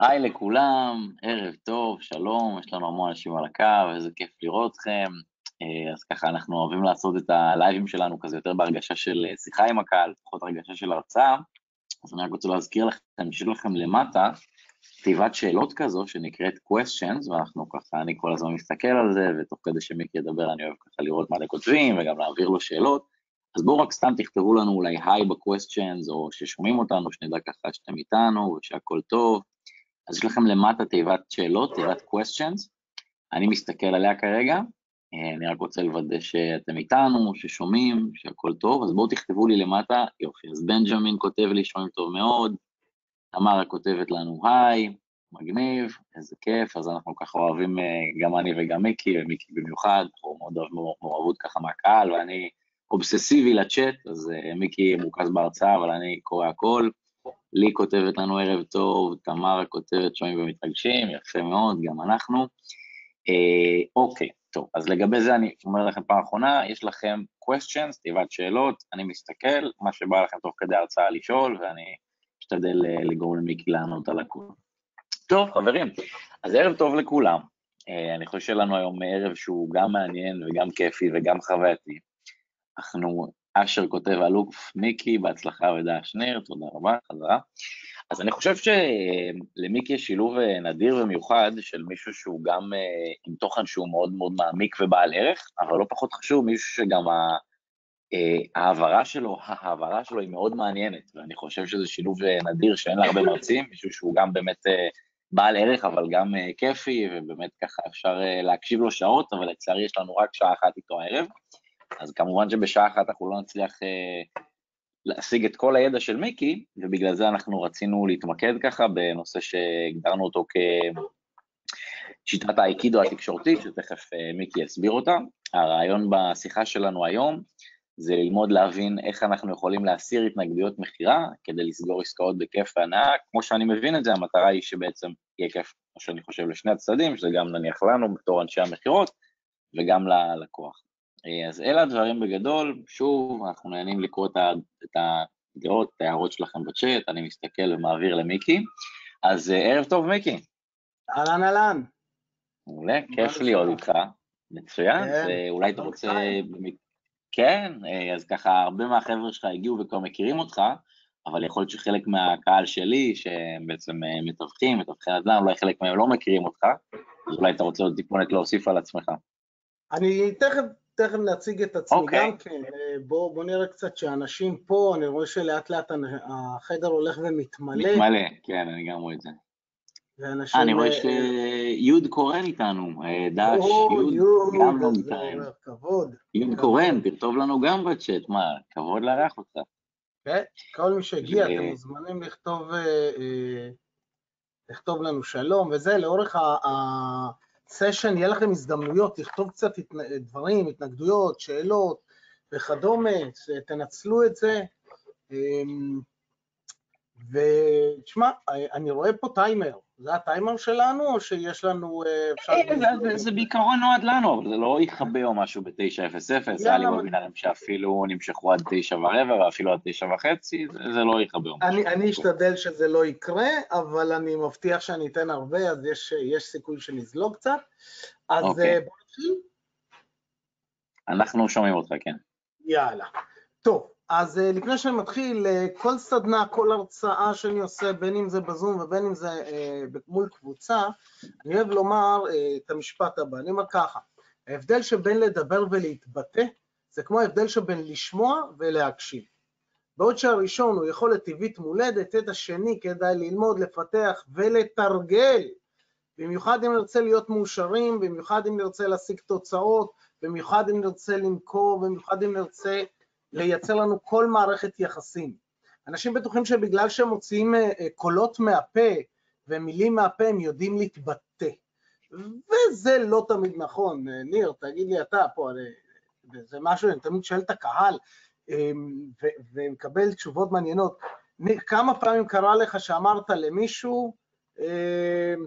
היי לכולם, ערב טוב, שלום, יש לנו המון אנשים על הקו, איזה כיף לראות אתכם. אה, אז ככה אנחנו אוהבים לעשות את הלייבים שלנו כזה יותר בהרגשה של אה, שיחה עם הקהל, פחות הרגשה של הרצאה. אז אני רק רוצה להזכיר לכם, שיש לכם למטה כתיבת שאלות כזו שנקראת questions, ואנחנו ככה, אני כל הזמן מסתכל על זה, ותוך כדי שמיקי ידבר אני אוהב ככה לראות מה אתם כותבים וגם להעביר לו שאלות. אז בואו רק סתם תכתבו לנו אולי היי ב-questions, או ששומעים אותנו, שנדע ככה שאתם איתנו ושהכול טוב. אז יש לכם למטה תיבת שאלות, תיבת questions, אני מסתכל עליה כרגע, אה, אני רק רוצה לוודא שאתם איתנו, ששומעים, שהכל טוב, אז בואו תכתבו לי למטה, יופי, אז בנג'מין כותב לי, שומעים טוב מאוד, תמרה כותבת לנו היי, מגניב, איזה כיף, אז אנחנו ככה אוהבים, אה, גם אני וגם מיקי, ומיקי במיוחד, אנחנו מאוד אוהבים מעורבות ככה מהקהל, ואני אובססיבי לצ'אט, אז אה, מיקי מורכז בהרצאה, אבל אני קורא הכל. לי כותבת לנו ערב טוב, תמרה כותבת שומעים ומתרגשים, יפה מאוד, גם אנחנו. אה, אוקיי, טוב, אז לגבי זה אני אומר לכם פעם אחרונה, יש לכם questions, תיבת שאלות, אני מסתכל, מה שבא לכם תוך כדי הרצאה לשאול, ואני אשתדל אה, לגרום למיקי לענות על הכול. טוב, חברים, אז ערב טוב לכולם. אה, אני חושב שלנו היום ערב שהוא גם מעניין וגם כיפי וגם חווייתי. אנחנו אשר כותב אלוף מיקי, בהצלחה ודעה שניר, תודה רבה, חזרה. אז אני חושב שלמיקי יש שילוב אה, נדיר ומיוחד של מישהו שהוא גם אה, עם תוכן שהוא מאוד מאוד מעמיק ובעל ערך, אבל לא פחות חשוב, מישהו שגם אה, ההעברה שלו, ההעברה שלו היא מאוד מעניינת, ואני חושב שזה שילוב נדיר שאין להרבה מרצים, מישהו שהוא גם באמת בעל ערך, אבל גם כיפי, ובאמת ככה אפשר להקשיב לו שעות, אבל לצערי יש לנו רק שעה אחת איתו הערב. אז כמובן שבשעה אחת אנחנו לא נצליח אה, להשיג את כל הידע של מיקי, ובגלל זה אנחנו רצינו להתמקד ככה בנושא שהגדרנו אותו כשיטת האייקידו התקשורתית, שתכף אה, מיקי יסביר אותה. הרעיון בשיחה שלנו היום זה ללמוד להבין איך אנחנו יכולים להסיר התנגדויות מכירה כדי לסגור עסקאות בכיף והנאה. כמו שאני מבין את זה, המטרה היא שבעצם יהיה כיף, כמו שאני חושב, לשני הצדדים, שזה גם נניח לנו בתור אנשי המכירות וגם ללקוח. אה, אז אלה הדברים בגדול, שוב, אנחנו נהנים לקרוא את הדעות, את ההערות שלכם בצ'אט, אני מסתכל ומעביר למיקי. אז אה, ערב טוב, מיקי. אהלן אהלן. מעולה, כיף להיות איתך, מצוין. כן, אולי אתה רוצה... כן, אה, אז ככה, הרבה מהחבר'ה שלך הגיעו וכבר מכירים אותך, אבל יכול להיות שחלק מהקהל שלי, שהם בעצם מתווכים, מתווכי נדל"ן, אולי חלק מהם לא מכירים אותך, אז אולי אתה רוצה עוד טיפונת להוסיף על עצמך. אני תכף תכף נציג את עצמי okay. אוקיי. גם כן, אה, בואו בוא נראה קצת שאנשים פה, אני רואה שלאט לאט החדר הולך ומתמלא. מתמלא, כן, אני גם רואה את זה. ואנשים... אני רואה אה, שיוד קורן איתנו, אה, דש, יוד גם לא מתאם. כבוד. יוד קורן, תכתוב לנו גם בצ'אט, מה, כבוד לארח אותך. כן, כל מי שהגיע, אתם מוזמנים לכתוב, לכתוב לנו שלום, וזה לאורך ה... סשן, יהיה לכם הזדמנויות לכתוב קצת דברים, התנגדויות, שאלות וכדומה, תנצלו את זה. ותשמע, אני רואה פה טיימר, זה הטיימר שלנו או שיש לנו... אה. אה, זה בעיקרון נועד לנו, אבל זה לא יכבה או משהו ב-9:00, זה היה לי וובינרים שאפילו נמשכו עד 9 ורבע ואפילו עד 9 וחצי, זה לא יכבה או משהו. אני אשתדל שזה לא יקרה, אבל אני מבטיח שאני אתן הרבה, אז יש סיכוי שנזלוג קצת. אז אה, אוקיי. בוא נתחיל. אנחנו שומעים אותך, כן. יאללה. טוב, אז אה, לפני שאני מתחיל, אה, כל סדנה, כל הרצאה שאני עושה, בין אם זה בזום ובין אם זה אה, מול קבוצה, אני אוהב לומר את המשפט הבא, אני אומר ככה, ההבדל שבין לדבר ולהתבטא, זה כמו ההבדל שבין לשמוע ולהקשיב. בעוד שהראשון הוא יכולת טבעית מולדת, את השני כדאי ללמוד, לפתח ולתרגל. במיוחד אם נרצה להיות מאושרים, במיוחד אם נרצה להשיג תוצאות, במיוחד אם נרצה למכור, במיוחד אם נרצה לייצר לנו כל מערכת יחסים. אנשים בטוחים שבגלל שהם מוציאים אה, אה, קולות מהפה ומילים מהפה הם יודעים להתבטא. וזה לא תמיד נכון. אה, ניר, תגיד לי אתה פה, זה משהו, אני תמיד שואל את הקהל אמ, ומקבל תשובות מעניינות. ניר, כמה פעמים קרה לך שאמרת למישהו, אמ,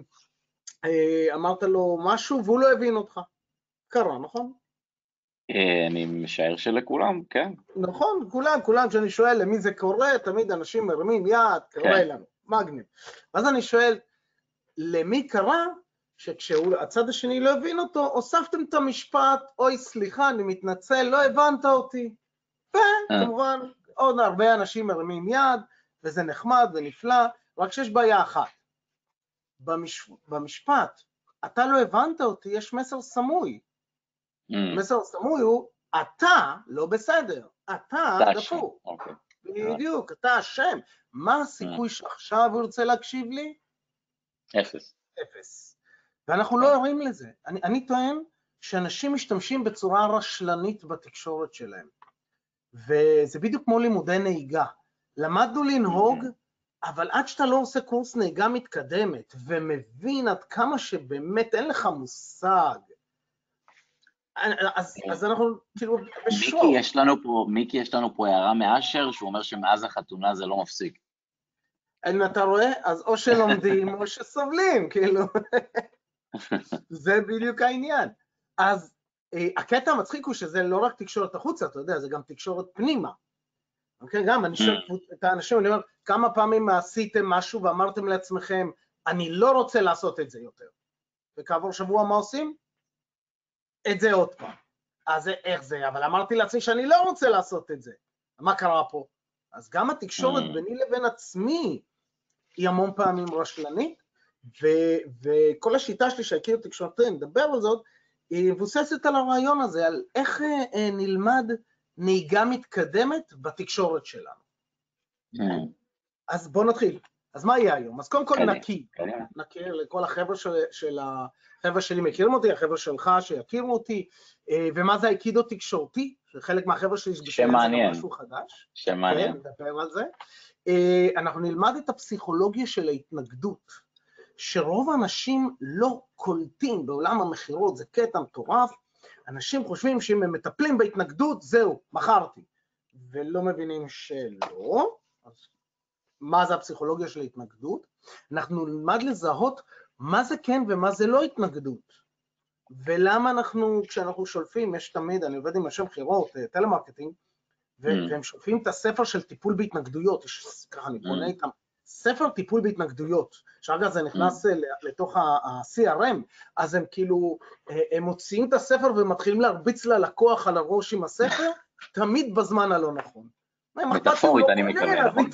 אמרת לו משהו והוא לא הבין אותך? קרה, נכון? אה, אני משער שלכולם, כן. נכון, כולם, כולם, כשאני שואל למי זה קורה, תמיד אנשים מרימים יד, קורה כן. לנו. מגניב. ואז אני שואל, למי קרה שכשהצד השני לא הבין אותו, הוספתם את המשפט, אוי סליחה, אני מתנצל, לא הבנת אותי. וכמובן, עוד הרבה אנשים מרימים יד, וזה נחמד ונפלא, רק שיש בעיה אחת. במש... במשפט, אתה לא הבנת אותי, יש מסר סמוי. Mm. מסר סמוי הוא, אתה לא בסדר, אתה דפוק. אוקיי. בדיוק, אתה אשם. מה הסיכוי שעכשיו הוא ירצה להקשיב לי? אפס. אפס. ואנחנו לא ערים לזה. אני, אני טוען שאנשים משתמשים בצורה רשלנית בתקשורת שלהם. וזה בדיוק כמו לימודי נהיגה. למדנו לנהוג, אבל עד שאתה לא עושה קורס נהיגה מתקדמת ומבין עד כמה שבאמת אין לך מושג, אז, אז אנחנו כאילו בשוק. מיקי, יש לנו פה, מיקי, יש לנו פה הערה מאשר, שהוא אומר שמאז החתונה זה לא מפסיק. אם אתה רואה, אז או שלומדים או שסובלים, כאילו. זה בדיוק העניין. אז אה, הקטע המצחיק הוא שזה לא רק תקשורת החוצה, אתה יודע, זה גם תקשורת פנימה. אוקיי, גם אני שואל את האנשים, אני אומר, כמה פעמים עשיתם משהו ואמרתם לעצמכם, אני לא רוצה לעשות את זה יותר. וכעבור שבוע מה עושים? את זה עוד פעם. אז איך זה? אבל אמרתי לעצמי שאני לא רוצה לעשות את זה. מה קרה פה? אז גם התקשורת Mm. ביני לבין עצמי היא המון פעמים רשלנית, ו- וכל השיטה שלי שהכיר תקשורתי, נדבר על זאת, היא מבוססת על הרעיון הזה, על איך אה, אה, נלמד נהיגה מתקדמת בתקשורת שלנו. Mm. אז בואו נתחיל. אז מה יהיה היום? אז קודם כל קדימה, נקי, קדימה. נכיר לכל החבר'ה של, של החבר'ה שלי מכירים אותי, החבר'ה שלך שיכירו אותי, אה, ומה זה האיקידו תקשורתי, שחלק מהחבר'ה שלי שם מעניין. משהו חדש. שם כן. נדבר על זה. אה, אנחנו נלמד את הפסיכולוגיה של ההתנגדות, שרוב האנשים לא קולטים בעולם המכירות, זה קטע מטורף, אנשים חושבים שאם הם מטפלים בהתנגדות, זהו, מכרתי, ולא מבינים שלא. מה זה הפסיכולוגיה של ההתנגדות? אנחנו נלמד לזהות מה זה כן ומה זה לא התנגדות. ולמה אנחנו, כשאנחנו שולפים, יש תמיד, אני עובד עם אנשי מכירות, אה, טלמרקטינג, Mm. והם שולפים את הספר של טיפול בהתנגדויות, יש, ככה אני פונה Mm. איתם, ספר טיפול בהתנגדויות, שאגב זה נכנס אה, לתוך ה-CRM, אז הם כאילו, אה, הם מוציאים את הספר ומתחילים להרביץ ללקוח על הראש עם הספר, תמיד בזמן הלא נכון. מטאפורית, אני מתכוון, נכון?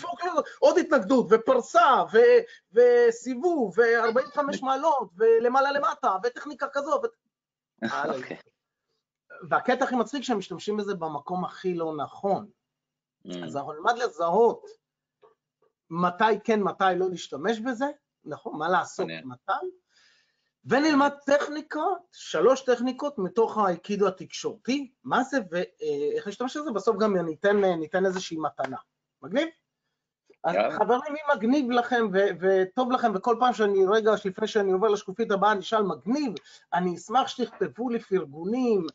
עוד התנגדות, ופרסה, ו- וסיבוב, ו-45 מעלות, ולמעלה למטה, וטכניקה כזו, ו... אוקיי. והקטע הכי מצחיק שהם משתמשים בזה במקום הכי לא נכון. Mm. אז אנחנו נלמד לזהות מתי כן, מתי לא להשתמש בזה, נכון, מה לעשות. מתי, ונלמד טכניקות, שלוש טכניקות מתוך האיקידו התקשורתי, מה זה ואיך להשתמש בזה, בסוף גם ניתן, ניתן איזושהי מתנה. מגניב? אז. חברים, אם מגניב לכם ו- וטוב לכם, וכל פעם שאני, רגע לפני שאני עובר לשקופית הבאה, אני אשאל מגניב, אני אשמח שתכתבו לי פרגונים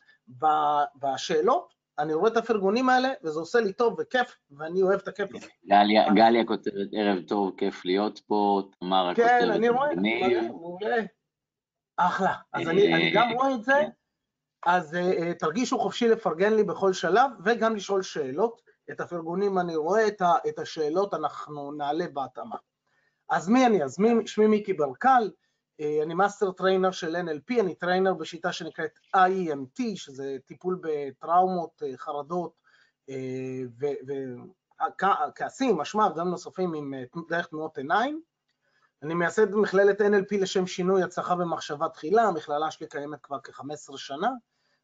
בשאלות, אני רואה את הפרגונים האלה, וזה עושה לי טוב וכיף, ואני אוהב את הכיף הזה. גליה, גליה כותבת ערב טוב, כיף להיות פה, תמרה כן, כותבת אני רואה, מעולה. אחלה. אז אני גם רואה את זה, אז אה, אה, תרגישו חופשי לפרגן לי בכל שלב, וגם לשאול שאלות. את הפרגונים אני רואה, את השאלות אנחנו נעלה בהתאמה. אז מי אני? אז מי- שמי מיקי ברקל, אה, אני master trainer של NLP, אני trainer בשיטה שנקראת IEMT, שזה טיפול בטראומות, אה, חרדות וכעסים, אשמה וגם נוספים עם אה, דרך תנועות עיניים. אני מייסד מכללת NLP לשם שינוי הצלחה במחשבה תחילה, המכללה שלי קיימת כבר כ-15 שנה.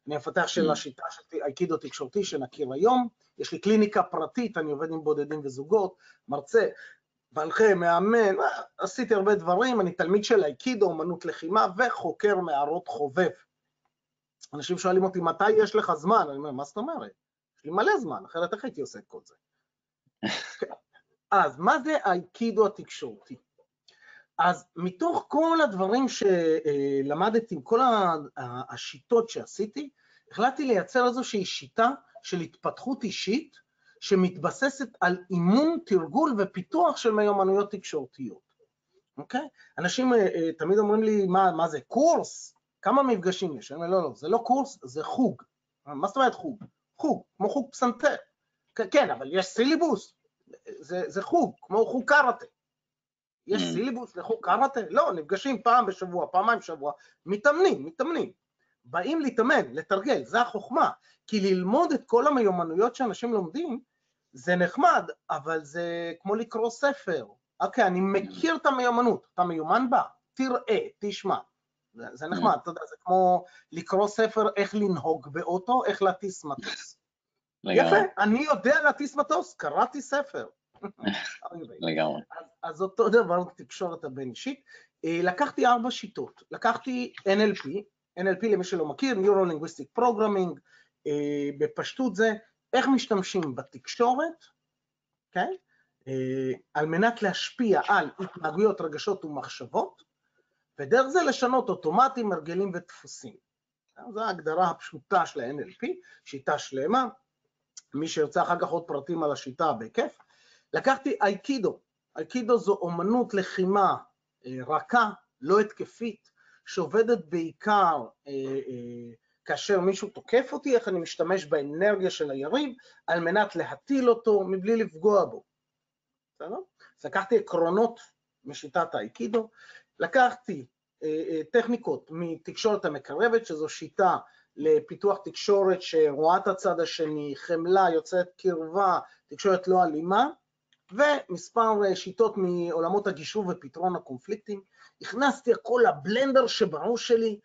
אני המפתח של Mm. השיטה של האיקידו תקשורתי שנכיר היום. יש לי קליניקה פרטית, אני עובד עם בודדים וזוגות, מרצה, מנחה, מאמן, אה, עשיתי הרבה דברים, אני תלמיד של האיקידו, אומנות לחימה, וחוקר מערות חובב. אנשים שואלים אותי, מתי יש לך זמן? אני אומר, מה זאת אומרת? יש לי מלא זמן, אחרת איך הייתי עושה את כל זה? אז מה זה האיקידו התקשורתי? אז מתוך כל הדברים שלמדתי, כל ה- ה- השיטות שעשיתי, החלטתי לייצר איזושהי שיטה של התפתחות אישית שמתבססת על אימון, תרגול ופיתוח של מיומנויות תקשורתיות, אוקיי? אנשים אה, אה, תמיד אומרים לי, מה, מה זה, קורס? כמה מפגשים יש? אני אומר, לא, לא, זה לא קורס, זה חוג. מה זאת אומרת חוג? חוג, כמו חוג פסנתר. כן, כן, אבל יש סילבוס, זה, זה חוג, כמו חוג קראטה. יש mm. סילבוס, לכו קראטה? לא, נפגשים פעם בשבוע, פעמיים בשבוע, מתאמנים, מתאמנים. באים להתאמן, לתרגל, זה החוכמה. כי ללמוד את כל המיומנויות שאנשים לומדים, זה נחמד, אבל זה כמו לקרוא ספר. אוקיי, אני מכיר את המיומנות, אתה מיומן בה, תראה, תשמע. זה, זה נחמד, אתה יודע, זה כמו לקרוא ספר איך לנהוג באוטו, איך להטיס מטוס. יפה, אני יודע להטיס מטוס, קראתי ספר. לגמרי. אז, אז אותו דבר תקשורת הבין אישית. אה, לקחתי ארבע שיטות, לקחתי NLP, NLP למי שלא מכיר, Neuro-Linguistic Programming, אה, בפשטות זה איך משתמשים בתקשורת, כן? על מנת להשפיע על התנהגויות, רגשות ומחשבות, ודרך זה לשנות אוטומטים, הרגלים ודפוסים. זו ההגדרה הפשוטה של ה-NLP, שיטה שלמה. מי שירצה אחר כך עוד פרטים על השיטה, בכיף. לקחתי אייקידו. אייקידו זו אומנות לחימה אה, רכה, לא התקפית, שעובדת בעיקר אה, אה, כאשר מישהו תוקף אותי, איך אני משתמש באנרגיה של היריב על מנת להטיל אותו מבלי לפגוע בו. בסדר? אז לקחתי עקרונות משיטת האייקידו, לקחתי טכניקות מתקשורת המקרבת, שזו שיטה לפיתוח תקשורת שרואה את הצד השני, חמלה, יוצאת קרבה, תקשורת לא אלימה, ומספר אה, שיטות מעולמות הגישור ופתרון הקונפליקטים. הכנסתי הכל לבלנדר שבראש שלי,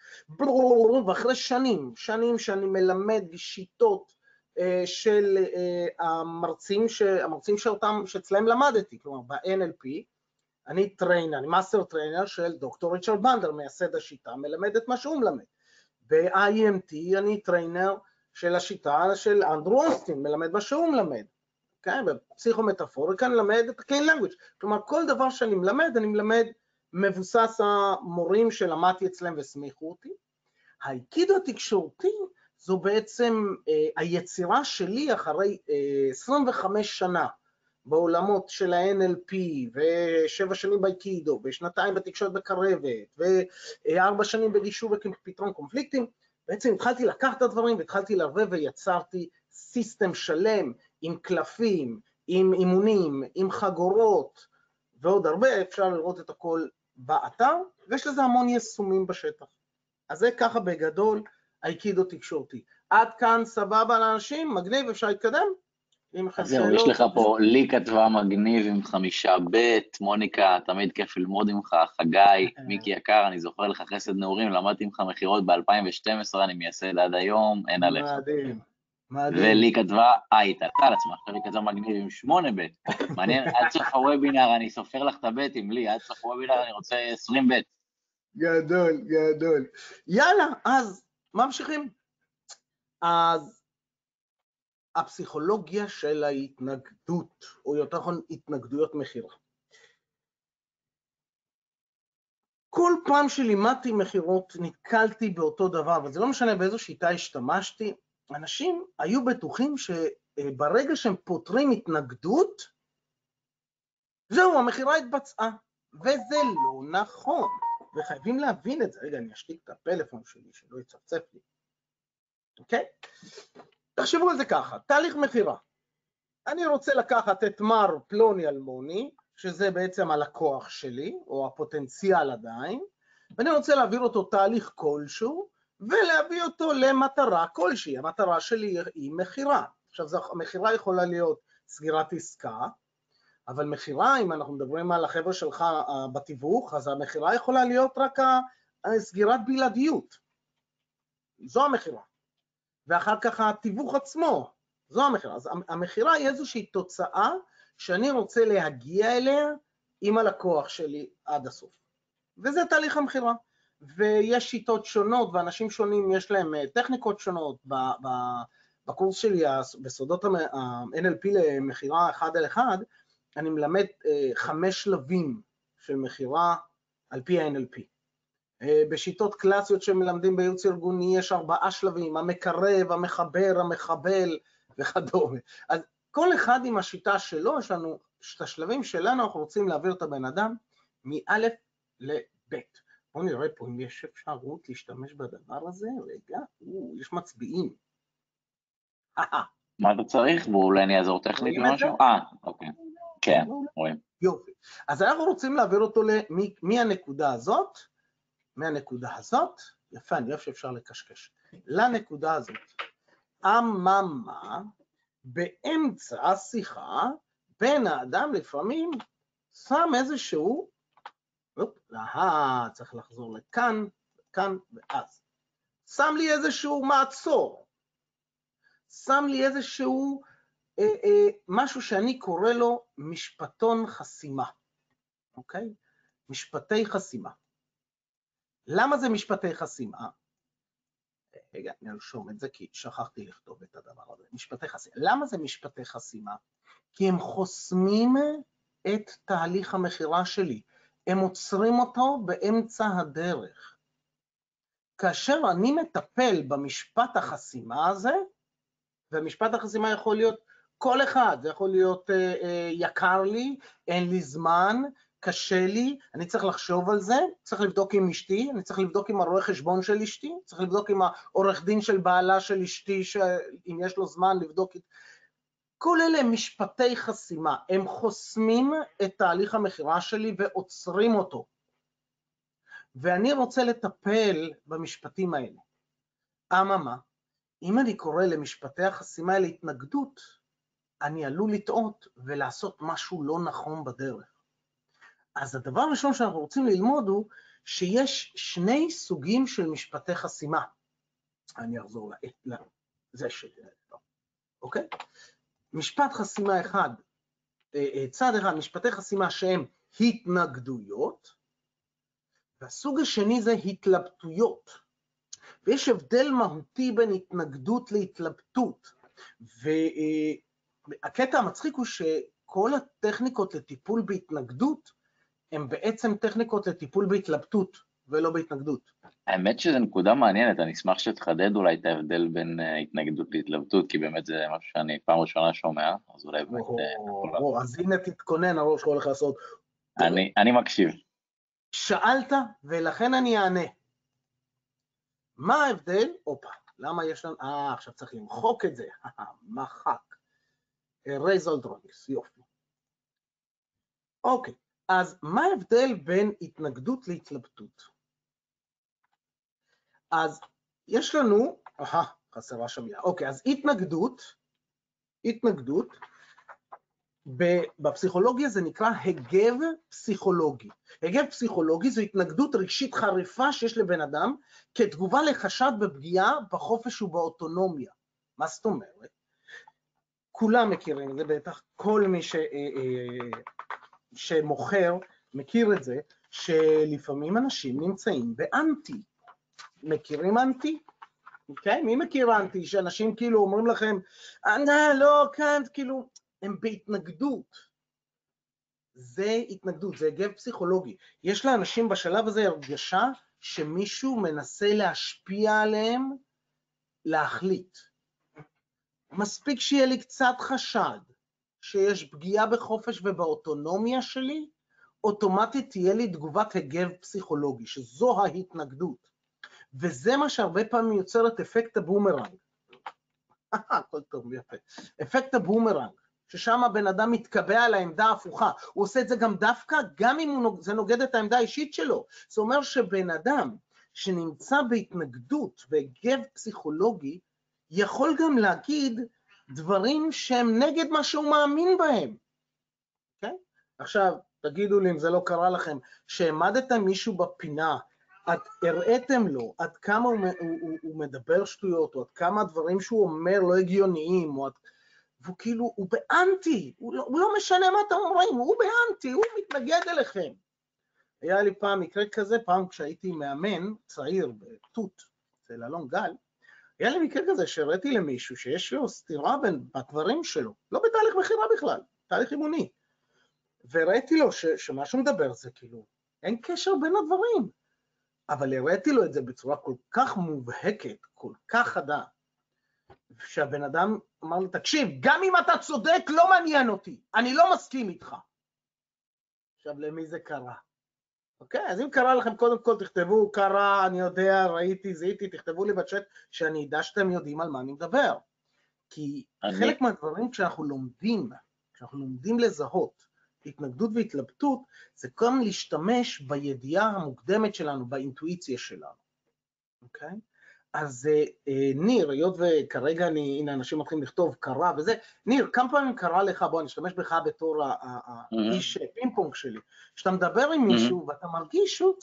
ואחרי שנים, שנים שאני מלמד שיטות אה, של אה, המרצים, ש... המרצים שאותם, שאצלהם למדתי, כלומר ב-NLP, אני trainer, אני master trainer של דוקטור ריצ'רד בנדלר, מייסד השיטה, מלמד את מה שהוא מלמד. ב-IEMT אני trainer של השיטה של אנדרו אוסטין, מלמד מה שהוא מלמד. כן, בפסיכומטאפוריקה אני מלמד את ה-Kane language. כלומר, כל דבר שאני מלמד, אני מלמד מבוסס המורים שלמדתי אצלם והסמיכו אותי. האיקידו התקשורתי זו בעצם אה, היצירה שלי אחרי אה, 25 שנה בעולמות של ה-NLP ושבע שנים באיקידו ושנתיים בתקשורת בקרבת וארבע שנים בגישור ופתרון קונפליקטים, בעצם התחלתי לקחת את הדברים והתחלתי לערבב ויצרתי סיסטם שלם עם קלפים, עם אימונים, עם חגורות ועוד הרבה, אפשר לראות את הכל באתר, ויש לזה המון יישומים בשטח. אז זה ככה בגדול האיקידו תקשורתי. עד כאן סבבה לאנשים? מגניב, אפשר להתקדם? אז זהו, יש לך פה, לי כתבה מגניב עם חמישה ב', מוניקה, תמיד כיף ללמוד ממך, חגי, מיקי יקר, אני זוכר לך חסד נעורים, למדתי ממך מכירות ב-2012, אני מייסד עד היום, אין עליך. מדהים. ולי כתבה, אה, היא התעלתה על עצמה, עכשיו היא כתבה מגניב עם שמונה ב', מעניין, עד סוף הוובינר אני סופר לך את הבטים, לי, עד סוף הוובינר אני רוצה עשרים ב'. גדול, גדול. יאללה, אז ממשיכים. אז הפסיכולוגיה של ההתנגדות, או יותר נכון התנגדויות מכירה. כל פעם שלימדתי מכירות נתקלתי באותו דבר, וזה לא משנה באיזו שיטה השתמשתי, אנשים היו בטוחים שברגע שהם פותרים התנגדות, זהו, המכירה התבצעה, וזה לא נכון, וחייבים להבין את זה. רגע, אני אשתיק את הפלאפון שלי, שלא יצפצף לי, אוקיי? תחשבו על זה ככה, תהליך מכירה. אני רוצה לקחת את מר פלוני אלמוני, שזה בעצם הלקוח שלי, או הפוטנציאל עדיין, ואני רוצה להעביר אותו תהליך כלשהו, ולהביא אותו למטרה כלשהי. המטרה שלי היא מכירה. עכשיו, המכירה יכולה להיות סגירת עסקה, אבל מכירה, אם אנחנו מדברים על החבר'ה שלך אה, בתיווך, אז המכירה יכולה להיות רק סגירת בלעדיות. זו המכירה. ואחר כך התיווך עצמו, זו המכירה. אז המכירה היא איזושהי תוצאה שאני רוצה להגיע אליה עם הלקוח שלי עד הסוף. וזה תהליך המכירה. ויש שיטות שונות ואנשים שונים יש להם אה, טכניקות שונות. בקורס שלי בסודות ה-NLP למכירה אחד על אחד, אני מלמד אה, חמש שלבים של מכירה על פי ה-NLP. אה, בשיטות קלאסיות שמלמדים בייעוץ ארגוני יש ארבעה שלבים, המקרב, המחבר, המחבל וכדומה. אז כל אחד עם השיטה שלו, יש לנו את השלבים שלנו, אנחנו רוצים להעביר את הבן אדם מא' לב'. בואו נראה פה אם יש אפשרות להשתמש בדבר הזה. רגע, או, יש מצביעים. מה אתה צריך? ואולי אני אעזור טכנית משהו? אה, אוקיי. כן, רואים. יופי. אז אנחנו רוצים להעביר אותו מהנקודה הזאת, מהנקודה הזאת, יפה, אני אוהב שאפשר לקשקש, לנקודה הזאת. אממה, באמצע השיחה, בין האדם לפעמים שם איזשהו, אופ, אה, צריך לחזור לכאן, כאן ואז. שם לי איזשהו מעצור, שם לי איזשהו אה, אה, משהו שאני קורא לו משפטון חסימה, אוקיי? משפטי חסימה. למה זה משפטי חסימה? רגע, אני ארשום את זה כי שכחתי לכתוב את הדבר הזה. משפטי חסימה. למה זה משפטי חסימה? כי הם חוסמים את תהליך המכירה שלי. הם עוצרים אותו באמצע הדרך. כאשר אני מטפל במשפט החסימה הזה, ומשפט החסימה יכול להיות כל אחד, זה יכול להיות אה, אה, יקר לי, אין לי זמן, קשה לי, אני צריך לחשוב על זה, צריך לבדוק עם אשתי, אני צריך לבדוק עם הרואה חשבון של אשתי, צריך לבדוק עם העורך דין של בעלה של אשתי, ש... אם יש לו זמן לבדוק את... כל אלה הם משפטי חסימה, הם חוסמים את תהליך המכירה שלי ועוצרים אותו. ואני רוצה לטפל במשפטים האלה. אממה, אם אני קורא למשפטי החסימה האלה התנגדות, אני עלול לטעות ולעשות משהו לא נכון בדרך. אז הדבר הראשון שאנחנו רוצים ללמוד הוא שיש שני סוגים של משפטי חסימה. אני אחזור לזה ש... אוקיי? משפט חסימה אחד, אה, אה, צד אחד, משפטי חסימה שהם התנגדויות, והסוג השני זה התלבטויות. ויש הבדל מהותי בין התנגדות להתלבטות. והקטע המצחיק הוא שכל הטכניקות לטיפול בהתנגדות הן בעצם טכניקות לטיפול בהתלבטות ולא בהתנגדות. האמת שזו נקודה מעניינת, אני אשמח שתחדד אולי את ההבדל בין uh, התנגדות להתלבטות, כי באמת זה משהו שאני פעם ראשונה שומע, אז אולי באמת... או, או, אז הנה תתכונן, הראש שלך הולך לעשות... אני, אני מקשיב. שאלת, ולכן אני אענה. מה ההבדל? הופה, למה יש לנו... אה, עכשיו צריך למחוק את זה. מחק. erase all drawings, יופי. אוקיי, אז מה ההבדל בין התנגדות להתלבטות? אז יש לנו, אהה, חסרה שם מילה, אוקיי, אז התנגדות, התנגדות, בפסיכולוגיה זה נקרא הגב פסיכולוגי. הגב פסיכולוגי זו התנגדות רגשית חריפה שיש לבן אדם כתגובה לחשד בפגיעה בחופש ובאוטונומיה. מה זאת אומרת? כולם מכירים את זה, בטח כל מי ש, אה, אה, שמוכר מכיר את זה, שלפעמים אנשים נמצאים באנטי. מכירים אנטי? אוקיי? מי מכיר אנטי? שאנשים כאילו אומרים לכם, אה, לא, כאן, כאילו, הם בהתנגדות. זה התנגדות, זה הגב פסיכולוגי. יש לאנשים בשלב הזה הרגשה שמישהו מנסה להשפיע עליהם להחליט. מספיק שיהיה לי קצת חשד שיש פגיעה בחופש ובאוטונומיה שלי, אוטומטית תהיה לי תגובת הגב פסיכולוגי, שזו ההתנגדות. וזה מה שהרבה פעמים יוצר את אפקט הבומרנג. הכל טוב ויפה. אפקט הבומרנג, ששם הבן אדם מתקבע על העמדה ההפוכה. הוא עושה את זה גם דווקא, גם אם נוג... זה נוגד את העמדה האישית שלו. זה אומר שבן אדם שנמצא בהתנגדות, בהגב פסיכולוגי, יכול גם להגיד דברים שהם נגד מה שהוא מאמין בהם. אוקיי? עכשיו, תגידו לי אם זה לא קרה לכם, שהעמדתם מישהו בפינה, את הראיתם לו עד כמה הוא, הוא, הוא, הוא מדבר שטויות, או עד כמה הדברים שהוא אומר לא הגיוניים, או עד... והוא כאילו, הוא באנטי, הוא לא, הוא לא משנה מה אתם אומרים, הוא באנטי, הוא מתנגד אליכם. היה לי פעם מקרה כזה, פעם כשהייתי מאמן צעיר בתות אצל אלון גל, היה לי מקרה כזה שהראיתי למישהו שיש לו סתירה בין בדברים שלו, לא בתהליך מכירה בכלל, תהליך אימוני. והראיתי לו ש, שמה שהוא מדבר זה כאילו, אין קשר בין הדברים. אבל הראיתי לו את זה בצורה כל כך מובהקת, כל כך חדה, שהבן אדם אמר לי, תקשיב, גם אם אתה צודק, לא מעניין אותי, אני לא מסכים איתך. עכשיו, למי זה קרה? אוקיי? אז אם קרה לכם, קודם כל תכתבו, קרה, אני יודע, ראיתי, זיהיתי, תכתבו לי בצ'אט, שאני אדע שאתם יודעים על מה אני מדבר. כי אני... חלק מהדברים כשאנחנו לומדים, כשאנחנו לומדים לזהות התנגדות והתלבטות זה גם להשתמש בידיעה המוקדמת שלנו, באינטואיציה שלנו, אוקיי? Okay? אז אה, ניר, היות וכרגע אני, הנה אנשים מתחילים לכתוב קרה וזה, ניר, כמה פעמים קרה לך, בוא אני אשתמש בך בתור האיש פינג פונג שלי, כשאתה מדבר עם מישהו ואתה מרגיש שהוא,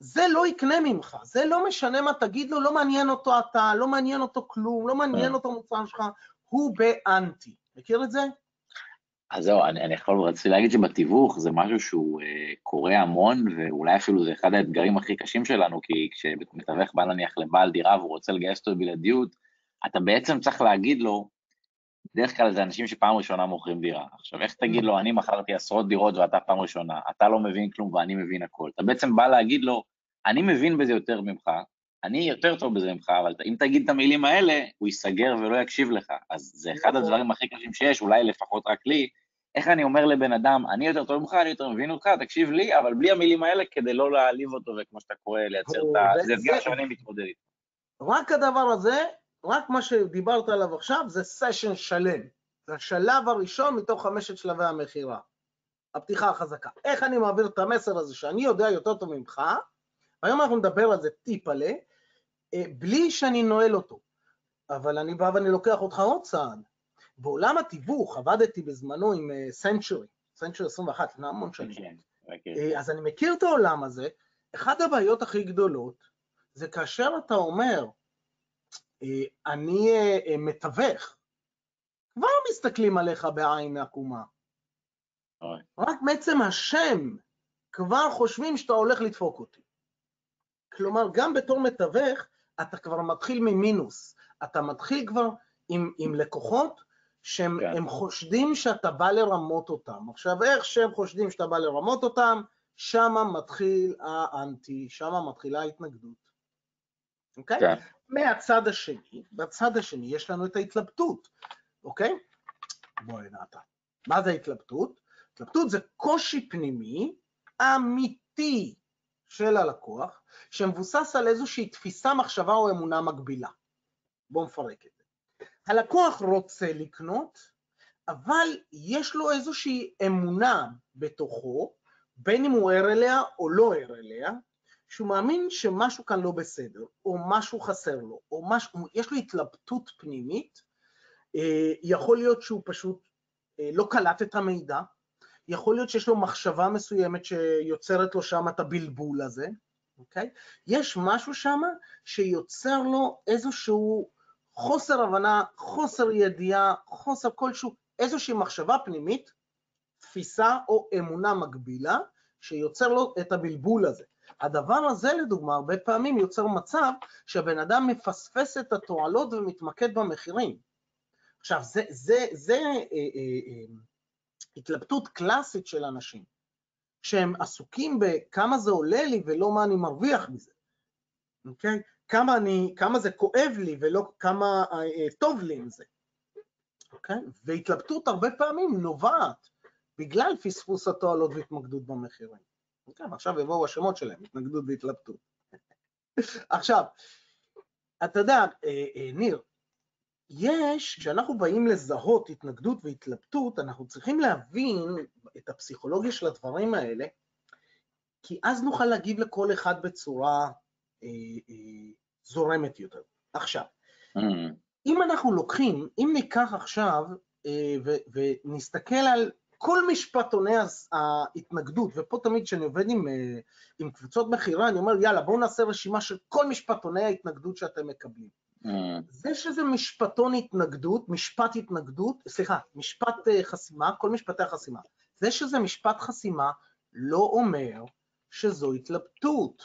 זה לא יקנה ממך, זה לא משנה מה תגיד לו, לא מעניין אותו אתה, לא מעניין אותו כלום, לא מעניין אותו מוצר שלך, הוא באנטי. מכיר את זה? אז זהו, אני, אני יכול, רציתי להגיד שבתיווך זה משהו שהוא אה, קורה המון, ואולי אפילו זה אחד האתגרים הכי קשים שלנו, כי כשמתווך בא נניח לבעל דירה והוא רוצה לגייס אותו בלעדיות, אתה בעצם צריך להגיד לו, בדרך כלל זה אנשים שפעם ראשונה מוכרים דירה. עכשיו, איך תגיד לו, אני מכרתי עשרות דירות ואתה פעם ראשונה, אתה לא מבין כלום ואני מבין הכל. אתה בעצם בא להגיד לו, אני מבין בזה יותר ממך, אני יותר טוב בזה ממך, אבל אם תגיד את המילים האלה, הוא ייסגר ולא יקשיב לך. אז זה אחד נכון. הדברים הכי קשים שיש, אולי לפחות רק לי, איך אני אומר לבן אדם, אני יותר טוב ממך, אני יותר מבין אותך, תקשיב לי, אבל בלי המילים האלה כדי לא להעליב אותו, וכמו שאתה קורא, לייצר את ה... זה אתגר שאני מתמודד איתו. רק הדבר הזה, רק מה שדיברת עליו עכשיו, זה סשן שלם. זה השלב הראשון מתוך חמשת שלבי המכירה. הפתיחה החזקה. איך אני מעביר את המסר הזה שאני יודע יותר טוב ממך, היום אנחנו נדבר על זה טיפ-עלה, אה, בלי שאני נועל אותו. אבל אני בא ואני לוקח אותך עוד צעד. בעולם התיווך עבדתי בזמנו עם סנצ'ורי, סנצ'ורי 21, לפני המון שנים. כן, אה, אז אני מכיר את העולם הזה. אחת הבעיות הכי גדולות זה כאשר אתה אומר, אה, אני מתווך, כבר מסתכלים עליך בעין עקומה. רק בעצם השם כבר חושבים שאתה הולך לדפוק אותי. כלומר, גם בתור מתווך, אתה כבר מתחיל ממינוס. אתה מתחיל כבר עם, עם לקוחות שהם כן. חושדים שאתה בא לרמות אותם. עכשיו, איך שהם חושדים שאתה בא לרמות אותם, שם מתחיל האנטי, שם מתחילה ההתנגדות. אוקיי? כן. מהצד השני, בצד השני יש לנו את ההתלבטות, אוקיי? בואי נעתה. מה זה התלבטות? התלבטות זה קושי פנימי אמיתי של הלקוח, שמבוסס על איזושהי תפיסה, מחשבה או אמונה מגבילה. בואו נפרק את זה. הלקוח רוצה לקנות, אבל יש לו איזושהי אמונה בתוכו, בין אם הוא ער אליה או לא ער אליה, שהוא מאמין שמשהו כאן לא בסדר, או משהו חסר לו, או משהו, יש לו התלבטות פנימית, אה, יכול להיות שהוא פשוט אה, לא קלט את המידע, יכול להיות שיש לו מחשבה מסוימת שיוצרת לו שם את הבלבול הזה, אוקיי? יש משהו שם שיוצר לו איזשהו חוסר הבנה, חוסר ידיעה, חוסר כלשהו, איזושהי מחשבה פנימית, תפיסה או אמונה מגבילה, שיוצר לו את הבלבול הזה. הדבר הזה, לדוגמה, הרבה פעמים יוצר מצב שהבן אדם מפספס את התועלות ומתמקד במחירים. עכשיו, זה, זה, זה אה, אה, אה, התלבטות קלאסית של אנשים, שהם עסוקים בכמה זה עולה לי ולא מה אני מרוויח מזה, אוקיי? כמה, אני, כמה זה כואב לי ולא כמה אה, טוב לי עם זה, אוקיי? והתלבטות הרבה פעמים נובעת בגלל פספוס התועלות והתמקדות במחירים. אוקיי? עכשיו יבואו השמות שלהם, התנגדות והתלבטות. עכשיו, אתה יודע, אה, אה, ניר, יש, כשאנחנו באים לזהות התנגדות והתלבטות, אנחנו צריכים להבין את הפסיכולוגיה של הדברים האלה, כי אז נוכל להגיב לכל אחד בצורה אה, אה, זורמת יותר. עכשיו, mm. אם אנחנו לוקחים, אם ניקח עכשיו אה, ונסתכל על כל משפטוני ההתנגדות, ופה תמיד כשאני עובד עם, אה, עם קבוצות מכירה, אני אומר, יאללה, בואו נעשה רשימה של כל משפטוני ההתנגדות שאתם מקבלים. Mm. זה שזה משפטון התנגדות, משפט התנגדות, סליחה, משפט אה, חסימה, כל משפטי החסימה, זה שזה משפט חסימה לא אומר שזו התלבטות,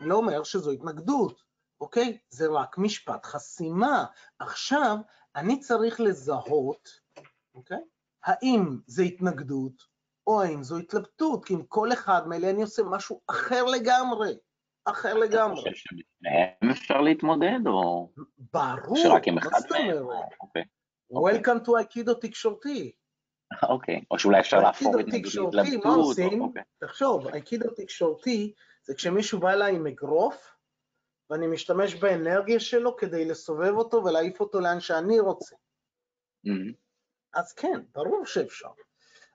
לא אומר שזו התנגדות, אוקיי? זה רק משפט חסימה. עכשיו, אני צריך לזהות, אוקיי? האם זה התנגדות או האם זו התלבטות, כי עם כל אחד מאלה אני עושה משהו אחר לגמרי. אחר לגמרי. אתה חושב שבשניהם אפשר להתמודד, או... ברור, שרק עם אחד מהם? אוקיי. Welcome to aikido תקשורתי. אוקיי, או שאולי אפשר להפוך את נגיד להתלבטות. אוקיי. תחשוב, aikido תקשורתי זה כשמישהו בא אליי עם אגרוף, ואני משתמש באנרגיה שלו כדי לסובב אותו ולהעיף אותו לאן שאני רוצה. אז כן, ברור שאפשר.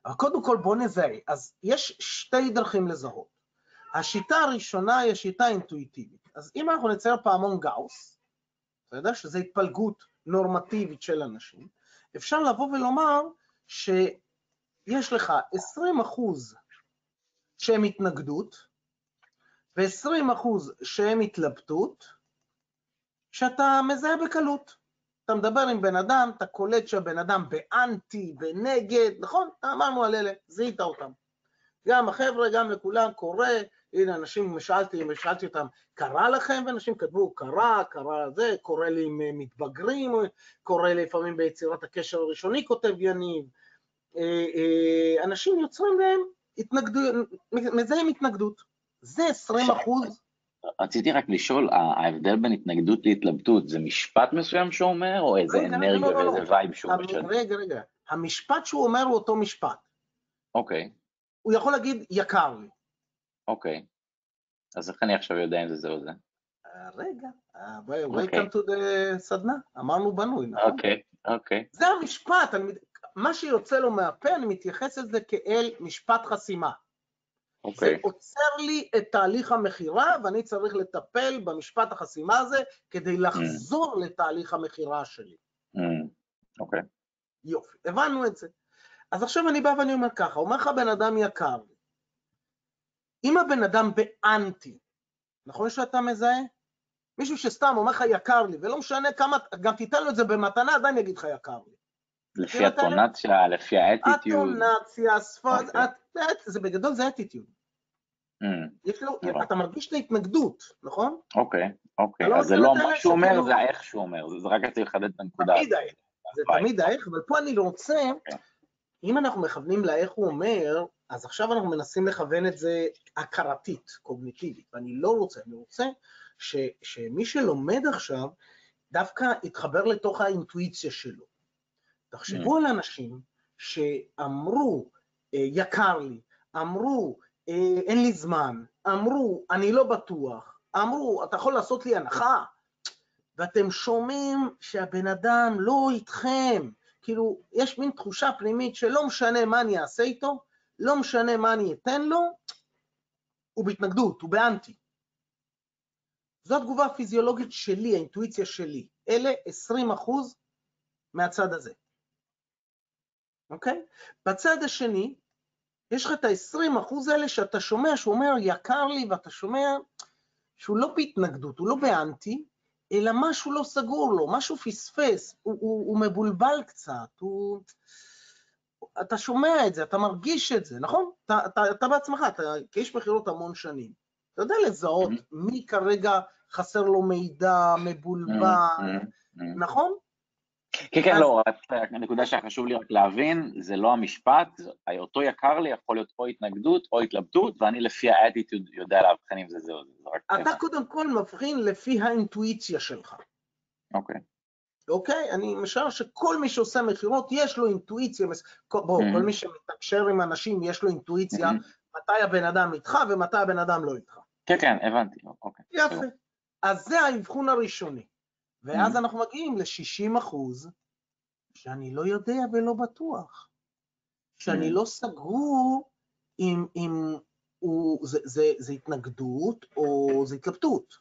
אבל קודם כל בוא נזהה. אז יש שתי דרכים לזהות. השיטה הראשונה היא השיטה האינטואיטיבית. אז אם אנחנו נצייר פעמון גאוס, בסדר? שזו התפלגות נורמטיבית של אנשים, אפשר לבוא ולומר שיש לך 20 אחוז שהם התנגדות, ו-20 אחוז שהם התלבטות, שאתה מזהה בקלות. אתה מדבר עם בן אדם, אתה קולט שהבן אדם באנטי, בנגד, נכון? אמרנו על אלה, זיהית אותם. גם החבר'ה, גם לכולם קורה, הנה אנשים, שאלתי, שאלתי אותם, קרה לכם? ואנשים כתבו, קרה, קרה זה, קורה לי עם מתבגרים, קורה לי לפעמים ביצירת הקשר הראשוני, כותב יניב. אה, אה, אנשים יוצרים להם התנגדות, מזהים התנגדות. זה 20 אחוז. רציתי רק לשאול, ההבדל בין התנגדות להתלבטות, זה משפט מסוים שהוא אומר, או איזה אנרגיה לא, לא, לא, ואיזה וייב שהוא משנה? רגע, רגע. המשפט שהוא אומר הוא אותו משפט. אוקיי. הוא יכול להגיד, יקר לי. אוקיי. אז איך אני עכשיו יודע אם זה זה או זה? אה, רגע, אה, Welcome to the סדנה, אמרנו בנוי, נכון? אוקיי, אוקיי. זה המשפט, מה שיוצא לו מהפה, אני מתייחס לזה כאל משפט חסימה. Okay. זה אוקיי. עוצר לי את תהליך המכירה, ואני צריך לטפל במשפט החסימה הזה כדי לחזור mm. לתהליך המכירה שלי. Mm. אוקיי. Mm. Okay. יופי, הבנו את זה. אז עכשיו אני בא ואני אומר ככה, אומר לך בן אדם יקר, אם הבן אדם באנטי, נכון שאתה מזהה? מישהו שסתם אומר לך יקר לי, ולא משנה כמה, גם תיתן לו את זה במתנה, עדיין יגיד לך יקר לי. לפי הטונציה, לפי האטיטיוד. הטונציה, השפת, אוקיי. זה בגדול זה אטיטיוד. Mm. אתה מרגיש את ההתנגדות, נכון? אוקיי, אוקיי. לא אז זה לא מה שהוא אומר, זה האיך שהוא אומר, זה רק רציתי לחדד את הנקודה. תמיד האיך, זה תמיד האיך, אבל פה אני רוצה, אוקיי. אם אנחנו מכוונים לאיך הוא אומר, אז עכשיו אנחנו מנסים לכוון את זה הכרתית, קוגניטיבית, ואני לא רוצה, אני רוצה שמי שלומד עכשיו, דווקא יתחבר לתוך האינטואיציה שלו. תחשבו mm. על אנשים שאמרו, אה, יקר לי, אמרו, אה, אין לי זמן, אמרו, אני לא בטוח, אמרו, אתה יכול לעשות לי הנחה, ואתם שומעים שהבן אדם לא איתכם, כאילו, יש מין תחושה פנימית שלא משנה מה אני אעשה איתו, לא משנה מה אני אתן לו, הוא בהתנגדות, הוא באנטי. זו התגובה הפיזיולוגית שלי, האינטואיציה שלי. אלה 20 אחוז מהצד הזה. אוקיי? בצד השני, יש לך את ה-20 אחוז האלה שאתה שומע שהוא אומר יקר לי, ואתה שומע שהוא לא בהתנגדות, הוא לא באנטי, אלא משהו לא סגור לו, משהו פספס, הוא, הוא, הוא מבולבל קצת, הוא... אתה שומע את זה, אתה מרגיש את זה, נכון? אתה, אתה, אתה בעצמך, אתה כאיש מכירות המון שנים. אתה יודע לזהות mm-hmm. מי כרגע חסר לו מידע, מבולבל, mm-hmm. נכון? כן, כן, לא, הנקודה שחשוב לי רק להבין, זה לא המשפט, אותו יקר לי יכול להיות או התנגדות או התלבטות, ואני לפי האטיטוד יודע להבחין אם זה זה או זה. אתה קודם כל מבחין לפי האינטואיציה שלך. אוקיי. אוקיי? אני משער שכל מי שעושה מכירות, יש לו אינטואיציה, בואו, mm-hmm. כל מי שמתקשר עם אנשים, יש לו אינטואיציה mm-hmm. מתי הבן אדם איתך ומתי הבן אדם לא איתך. כן, כן, הבנתי, אוקיי. יפה. אז זה האבחון הראשוני. ואז mm. אנחנו מגיעים ל-60 אחוז שאני לא יודע ולא בטוח, שאני. לא סגור אם, אם הוא, זה, זה, זה התנגדות או זה התלבטות.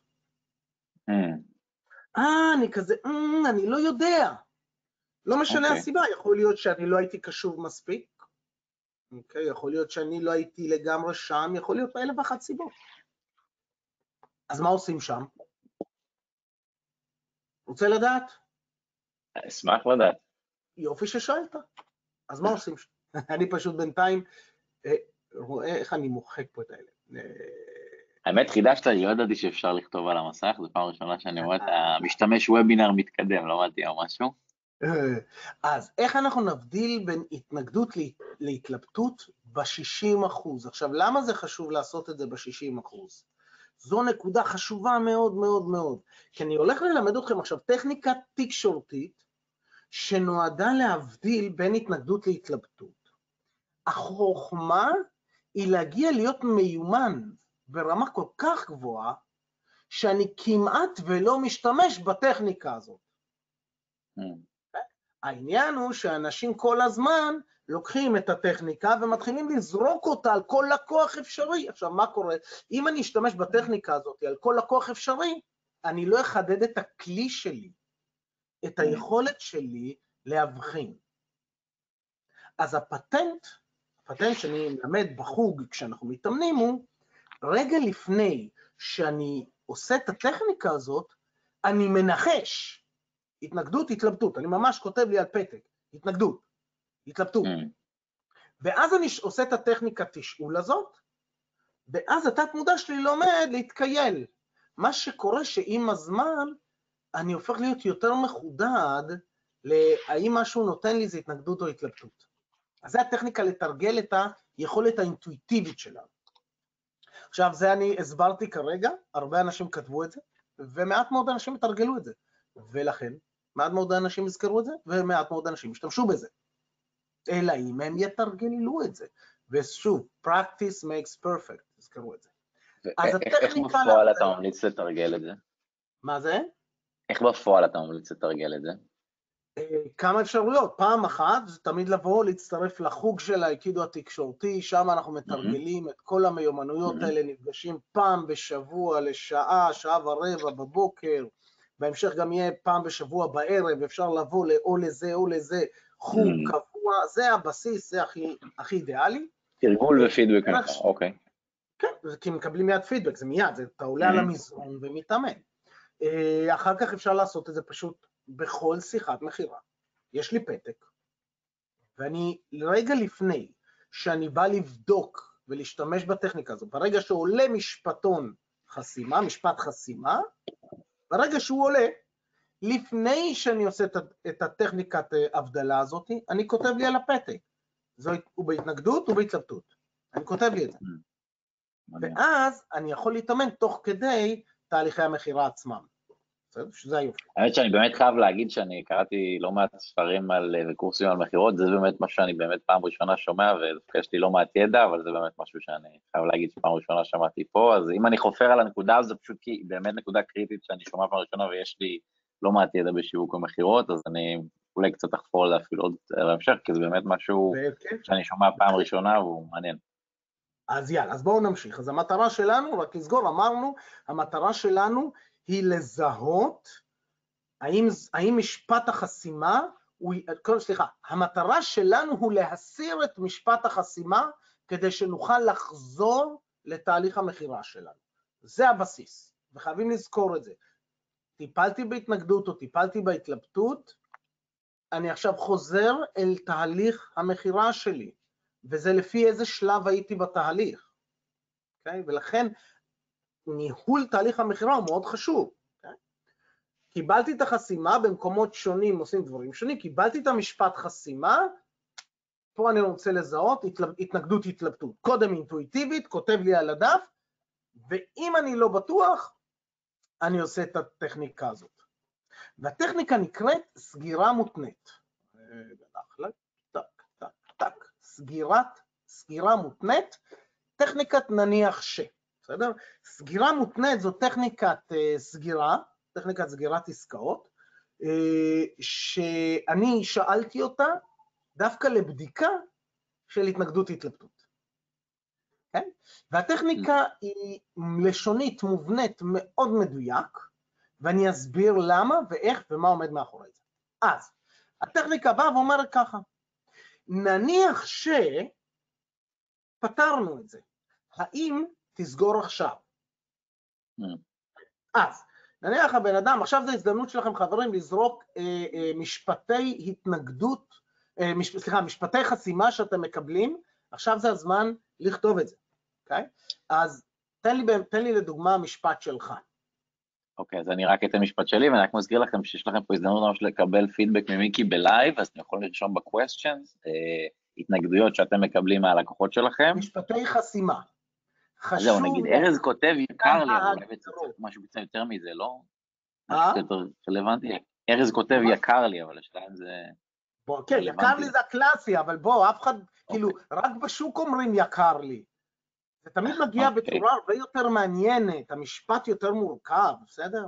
אה, אני כזה, mm, אני לא יודע. לא משנה okay. אוקיי. הסיבה, יכול להיות שאני לא הייתי קשוב מספיק, אוקיי? Okay, יכול להיות שאני לא הייתי לגמרי שם, יכול להיות אלף ואחת סיבות. אז מה עושים שם? רוצה לדעת? אשמח לדעת. יופי ששאלת. אז מה עושים? אני פשוט בינתיים אה, רואה איך אני מוחק פה את האלה. אה, האמת, חידשת לי, לא ידעתי שאפשר לכתוב על המסך, זו פעם ראשונה שאני רואה את המשתמש וובינר מתקדם, לא למדתי או משהו. אז איך אנחנו נבדיל בין התנגדות להתלבטות ב-60 אחוז? עכשיו, למה זה חשוב לעשות את זה ב-60 אחוז? זו נקודה חשובה מאוד מאוד מאוד, כי אני הולך ללמד אתכם עכשיו טכניקה תקשורתית שנועדה להבדיל בין התנגדות להתלבטות. החוכמה היא להגיע להיות מיומן ברמה כל כך גבוהה, שאני כמעט ולא משתמש בטכניקה הזאת. Mm. העניין הוא שאנשים כל הזמן לוקחים את הטכניקה ומתחילים לזרוק אותה על כל לקוח אפשרי. עכשיו, מה קורה? אם אני אשתמש בטכניקה הזאת על כל לקוח אפשרי, אני לא אחדד את הכלי שלי, את היכולת שלי להבחין. אז הפטנט, הפטנט שאני מלמד בחוג כשאנחנו מתאמנים הוא, רגע לפני שאני עושה את הטכניקה הזאת, אני מנחש. התנגדות, התלבטות. אני ממש כותב לי על פתק, התנגדות, התלבטות. Mm. ואז אני עושה את הטכניקה תשאול הזאת, ואז התת מודע שלי לומד להתקייל. מה שקורה שעם הזמן אני הופך להיות יותר מחודד להאם משהו נותן לי איזה התנגדות או התלבטות. אז זו הטכניקה לתרגל את היכולת האינטואיטיבית שלנו. עכשיו, זה אני הסברתי כרגע, הרבה אנשים כתבו את זה, ומעט מאוד אנשים יתרגלו את זה. ולכן, מעט מאוד אנשים יזכרו את זה, ומעט מאוד אנשים ישתמשו בזה. אלא אם הם יתרגלו את זה. ושוב, practice makes perfect, תזכרו את זה. אז הטכניקה... איך בפועל אתה ממליץ לתרגל את זה? מה זה? איך בפועל אתה ממליץ לתרגל את זה? כמה אפשרויות. פעם אחת זה תמיד לבוא, להצטרף לחוג של האיקידו התקשורתי, שם אנחנו מתרגלים mm-hmm. את כל המיומנויות mm-hmm. האלה, נפגשים פעם בשבוע לשעה, שעה ורבע בבוקר, בהמשך גם יהיה פעם בשבוע בערב, אפשר לבוא או לזה או לזה, חוג mm-hmm. קבוע, זה הבסיס, זה הכי, הכי אידיאלי. תרגול ופידבק ממך, אוקיי. כן, כי מקבלים מיד פידבק, זה מיד, זה, אתה עולה mm-hmm. על המזרון ומתאמן. אה, אחר כך אפשר לעשות את זה פשוט בכל שיחת מכירה. יש לי פתק, ואני רגע לפני שאני בא לבדוק ולהשתמש בטכניקה הזו, ברגע שעולה משפטון חסימה, משפט חסימה, ברגע שהוא עולה, לפני שאני עושה את הטכניקת אה, הבדלה הזאת, אני כותב לי על הפתק. זו, הוא בהתנגדות ובהתלבטות. אני כותב לי את זה. Mm. ואז אני יכול להתאמן תוך כדי תהליכי המכירה עצמם. שזה היופי. האמת שאני באמת חייב להגיד שאני קראתי לא מעט ספרים על, וקורסים על מכירות, זה באמת משהו שאני באמת פעם ראשונה שומע, ויש לי לא מעט ידע, אבל זה באמת משהו שאני חייב להגיד שפעם ראשונה שמעתי פה, אז אם אני חופר על הנקודה הזו, פשוט כי באמת נקודה קריטית שאני שומע פעם ראשונה ויש לי לא מעט ידע בשיווק ומכירות, אז אני אולי קצת אחפור על זה אפילו עוד בהמשך, כי זה באמת משהו שאני שומע פעם ראשונה והוא מעניין. אז יאללה, אז בואו נמשיך. אז המטרה שלנו, רק לסגור, אמרנו, המטרה שלנו היא לזהות האם, האם משפט החסימה, הוא, סליחה, המטרה שלנו הוא להסיר את משפט החסימה כדי שנוכל לחזור לתהליך המכירה שלנו. זה הבסיס, וחייבים לזכור את זה. טיפלתי בהתנגדות או טיפלתי בהתלבטות, אני עכשיו חוזר אל תהליך המכירה שלי, וזה לפי איזה שלב הייתי בתהליך. Okay? אוקיי? ולכן ניהול תהליך המכירה הוא מאוד חשוב. Okay? קיבלתי את החסימה, במקומות שונים עושים דברים שונים, קיבלתי את המשפט חסימה, פה אני רוצה לזהות התנגדות התלבטות. קודם אינטואיטיבית, כותב לי על הדף, ואם אני לא בטוח, אני עושה את הטכניקה הזאת. והטכניקה נקראת סגירה מותנית. טק, טק, טק, סגירת, סגירה מותנית, טכניקת נניח ש. בסדר? סגירה מותנית זו טכניקת uh, סגירה, טכניקת סגירת עסקאות, uh, שאני שאלתי אותה דווקא לבדיקה של התנגדות התלבטות. כן? והטכניקה. היא לשונית מובנית מאוד מדויק, ואני אסביר למה ואיך ומה עומד מאחורי זה. אז, הטכניקה באה ואומרת ככה, נניח שפתרנו את זה, האם תסגור עכשיו. Mm. אז, נניח הבן אדם, עכשיו זו הזדמנות שלכם חברים לזרוק אה, אה, משפטי התנגדות, אה, מש, סליחה, משפטי חסימה שאתם מקבלים, עכשיו זה הזמן לכתוב את זה, אוקיי? אז תן לי, תן לי לדוגמה משפט שלך. אוקיי, אז אני רק אתן משפט שלי, ואני רק מזכיר לכם שיש לכם פה הזדמנות ממש לקבל פידבק ממיקי בלייב, אז אתם יכולים לרשום ב-questions, אה, התנגדויות שאתם מקבלים מהלקוחות שלכם. משפטי חסימה. חשוב... זהו, נגיד, ארז כותב יקר לי, אבל אולי צריך משהו קצת יותר מזה, לא? קצת יותר רלוונטי. ארז כותב יקר לי, אבל השאלה זה... בוא, כן, יקר לי זה הקלאסי, אבל בוא, אף אחד, כאילו, אוקיי. רק בשוק אומרים יקר לי. זה תמיד מגיע אוקיי. בצורה הרבה יותר מעניינת, המשפט יותר מורכב, בסדר?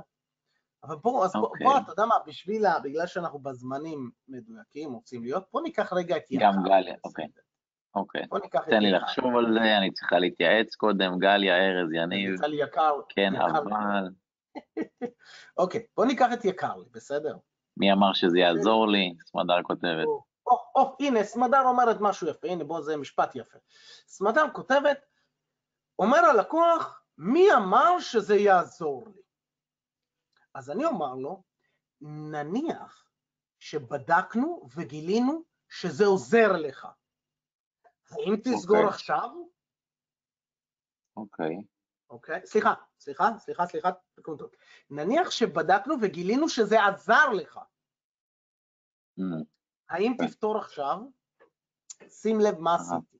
אבל בואו, אז בוא, אוקיי. בוא, אתה יודע מה, בשביל, בגלל שאנחנו בזמנים מדויקים, רוצים להיות, בוא ניקח רגע את יקר. גם גליה, אוקיי. אוקיי. תן לי. לחשוב על זה, אני צריכה להתייעץ קודם, גליה, ארז, יניב, יצא לי יקר. כן. אבל אוקיי, בוא ניקח את יקר לי, בסדר? מי אמר שזה יעזור לי? סמדר כותבת. או, או, הנה, סמדר אומרת משהו יפה, הנה, בוא, זה משפט יפה. סמדר כותבת, אומר הלקוח, מי אמר שזה יעזור לי? אז אני אומר לו, נניח שבדקנו וגילינו שזה עוזר לך. האם תסגור אוקיי. עכשיו? אוקיי. אוקיי? סליחה, סליחה, סליחה, סליחה, תקנו טוב. נניח שבדקנו וגילינו שזה עזר לך. אמ, האם כן. תפתור עכשיו? שים לב מה אהה. עשיתי.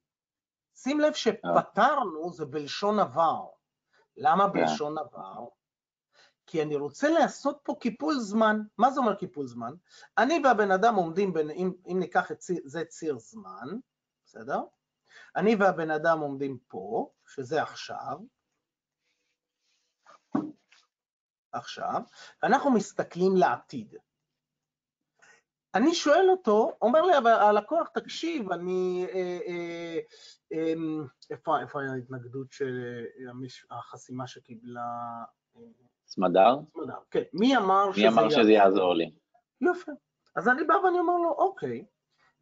שים לב שפתרנו זה בלשון עבר. למה כן. בלשון עבר? כי אני רוצה לעשות פה קיפול זמן. מה זה אומר קיפול זמן? אני והבן אדם עומדים, בין, אם, אם ניקח את ציר, זה ציר זמן, בסדר? אני והבן אדם עומדים פה, שזה עכשיו, עכשיו, ואנחנו מסתכלים לעתיד. אני שואל אותו, אומר לי אבל הלקוח, תקשיב, אני... אה, אה, אה, איפה, איפה ההתנגדות של אה, החסימה שקיבלה... סמדר? סמדר? כן, מי אמר מי אמר שזה יעזור לי? יפה. אז אני בא ואני אומר לו, אוקיי,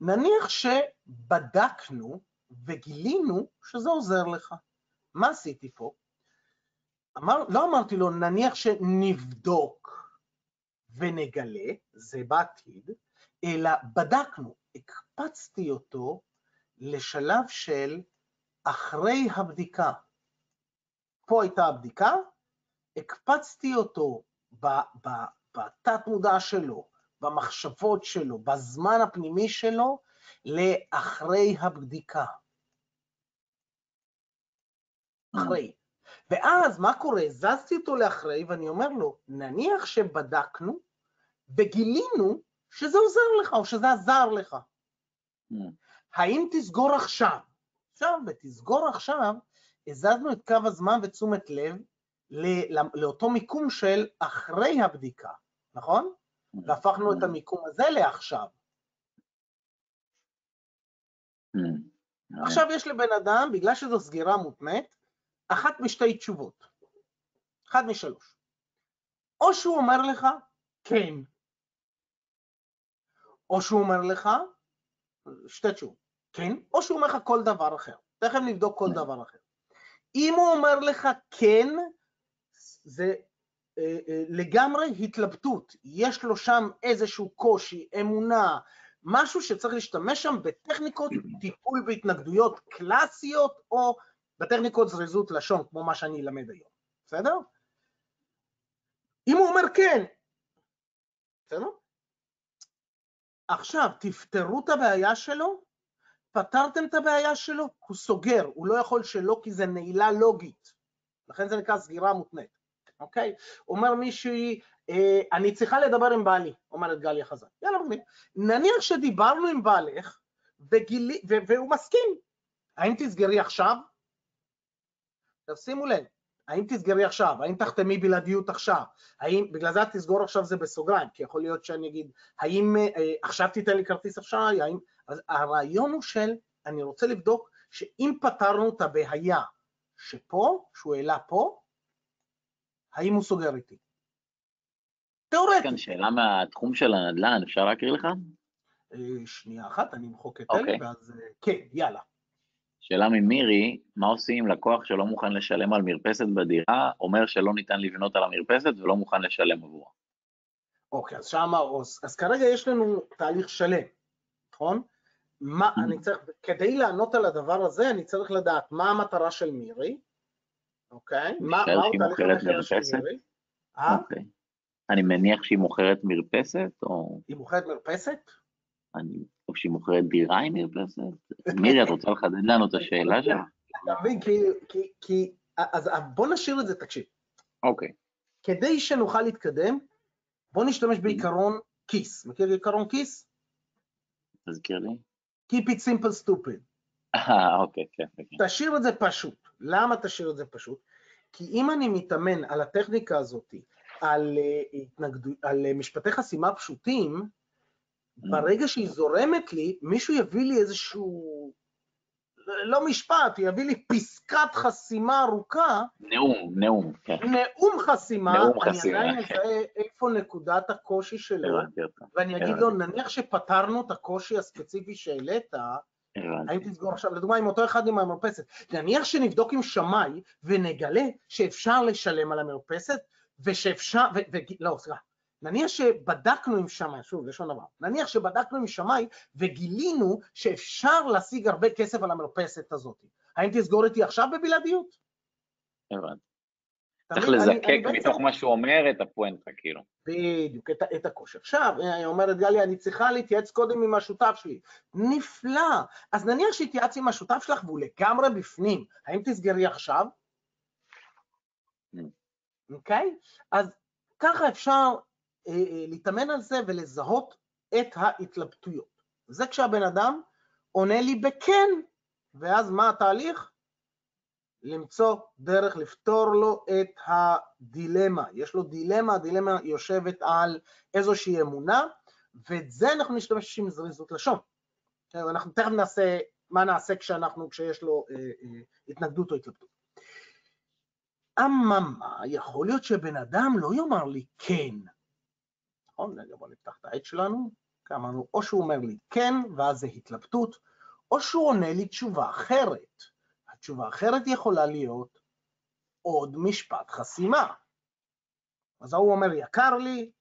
נניח שבדקנו וגילינו שזה עוזר לך. מה עשיתי פה? אמר, לא אמרתי לו, נניח שנבדוק ונגלה, זה בעתיד, אלא בדקנו, הקפצתי אותו לשלב של אחרי הבדיקה. פה הייתה הבדיקה, הקפצתי אותו בתת מודע שלו, במחשבות שלו, בזמן הפנימי שלו, לאחרי הבדיקה. אחרי. ואז מה קורה? זזתי אותו לאחרי ואני אומר לו, נניח שבדקנו וגילינו שזה עוזר לך או שזה עזר לך. אמ, האם תסגור עכשיו? עכשיו, בתסגור עכשיו, הזזנו את קו הזמן ותשומת לב לאותו מיקום של אחרי הבדיקה, נכון? והפכנו את המיקום הזה לעכשיו. אמ, עכשיו יש לבן אדם, בגלל שזו סגירה מותנית, אחת משתי תשובות. אחת משלוש. או שהוא אומר לך, כן, או שהוא אומר לך, שתי תשובות, כן, או שהוא אומר לך כל דבר אחר. תכף נבדוק כל כן. דבר אחר. אם הוא אומר לך כן, זה אה, אה, לגמרי התלבטות. יש לו שם איזשהו קושי, אמונה, משהו שצריך להשתמש שם בטכניקות טיפול בהתנגדויות קלאסיות, או בטכניקות זריזות לשון, כמו מה שאני אלמד היום, בסדר? אם הוא אומר כן, בסדר? עכשיו, תפתרו את הבעיה שלו, פתרתם את הבעיה שלו, הוא סוגר, הוא לא יכול שלא כי זה נעילה לוגית, לכן זה נקרא סגירה מותנית, אוקיי? אומר מישהי, אה, אני צריכה לדבר עם בעלי, אומרת גליה חזק, יאללה מגניב, נניח שדיברנו עם בעלך, וגילי, ו- והוא מסכים, האם תסגרי עכשיו? עכשיו שימו לב, האם תסגרי עכשיו? האם תחתמי בלעדיות עכשיו? האם, בגלל זה תסגור עכשיו זה בסוגריים, כי יכול להיות שאני אגיד, האם אה, עכשיו תיתן לי כרטיס אשראי? האם... אז הרעיון הוא של, אני רוצה לבדוק שאם פתרנו את הבעיה שפה, שהוא העלה פה, האם הוא סוגר איתי? יש תיאורטית. כאן שאלה מהתחום של הנדל"ן, אפשר להקריא לך? אה, שנייה אחת, אני אמחוק את אוקיי. אלי, ואז אה, כן, יאללה. שאלה ממירי, מה עושים עם לקוח שלא מוכן לשלם על מרפסת בדירה, אומר שלא ניתן לבנות על המרפסת ולא מוכן לשלם עבורה? אוקיי, אז שמה, אז, אז כרגע יש לנו תהליך שלם, נכון? מה. אני צריך, כדי לענות על הדבר הזה, אני צריך לדעת מה המטרה של מירי, אוקיי? מה חושב מוכרת מרפסת? אה? אוקיי. אני מניח שהיא מוכרת מרפסת, או, היא מוכרת מרפסת? אני, או שהיא מוכרת דירה עם מרפסת? מירי, את רוצה לחדד לנו את השאלה שלך? אתה מבין? כי, אז בוא נשאיר את זה, תקשיב. אוקיי. כדי שנוכל להתקדם, בוא נשתמש בעיקרון כיס. מכיר עיקרון כיס? תזכיר לי. Keep it simple stupid. אה, אוקיי, כן, כן. תשאיר את זה פשוט. למה תשאיר את זה פשוט? כי אם אני מתאמן על הטכניקה הזאת על, אה, התנגדו, על אה, משפטי חסימה פשוטים, ברגע שהיא זורמת לי, מישהו יביא לי איזשהו, לא משפט, יביא לי פסקת חסימה ארוכה. נאום, נאום, כן. נאום חסימה, נאום אני חסימה, עדיין כן. מזהה איפה נקודת הקושי שלו, ואני אגיד. לו, נניח שפתרנו את הקושי הספציפי שהעלית. האם תסגור עכשיו, לדוגמה, עם אותו אחד עם המרפסת, נניח שנבדוק עם שמאי ונגלה שאפשר לשלם על המרפסת, ושאפשר, ו, ו, לא, סליחה, נניח שבדקנו עם שמאי, שוב, לשון הרע, נניח שבדקנו עם שמאי וגילינו שאפשר להשיג הרבה כסף על המרפסת הזאת, האם תסגור איתי עכשיו בבלעדיות? הבנתי. צריך לזקק מתוך מה שהוא אומר את הפואנטה, כאילו. בדיוק, את, את הקושי. עכשיו, אה, אומרת גליה, אני צריכה להתייעץ קודם עם השותף שלי. נפלא. אז נניח שהתייעץ עם השותף שלך והוא לגמרי בפנים, האם תסגרי עכשיו? Mm. אוקיי? אז ככה אפשר אה, אה, להתאמן על זה ולזהות את ההתלבטויות. זה כשהבן אדם עונה לי בכן, ואז מה התהליך? למצוא דרך לפתור לו את הדילמה. יש לו דילמה, הדילמה יושבת על איזושהי אמונה, ואת זה אנחנו נשתמש עם זריזות לשון. אנחנו תכף נעשה, מה נעשה כשאנחנו, כשיש לו אה, אה, התנגדות או התלבטות. אממה, יכול להיות שבן אדם לא יאמר לי כן. נכון? רגע, בוא נפתח את העט שלנו. אמרנו, או שהוא אומר לי כן, ואז זה התלבטות, או שהוא עונה לי תשובה אחרת. התשובה האחרת יכולה להיות עוד משפט חסימה. אז ההוא אומר, יקר לי,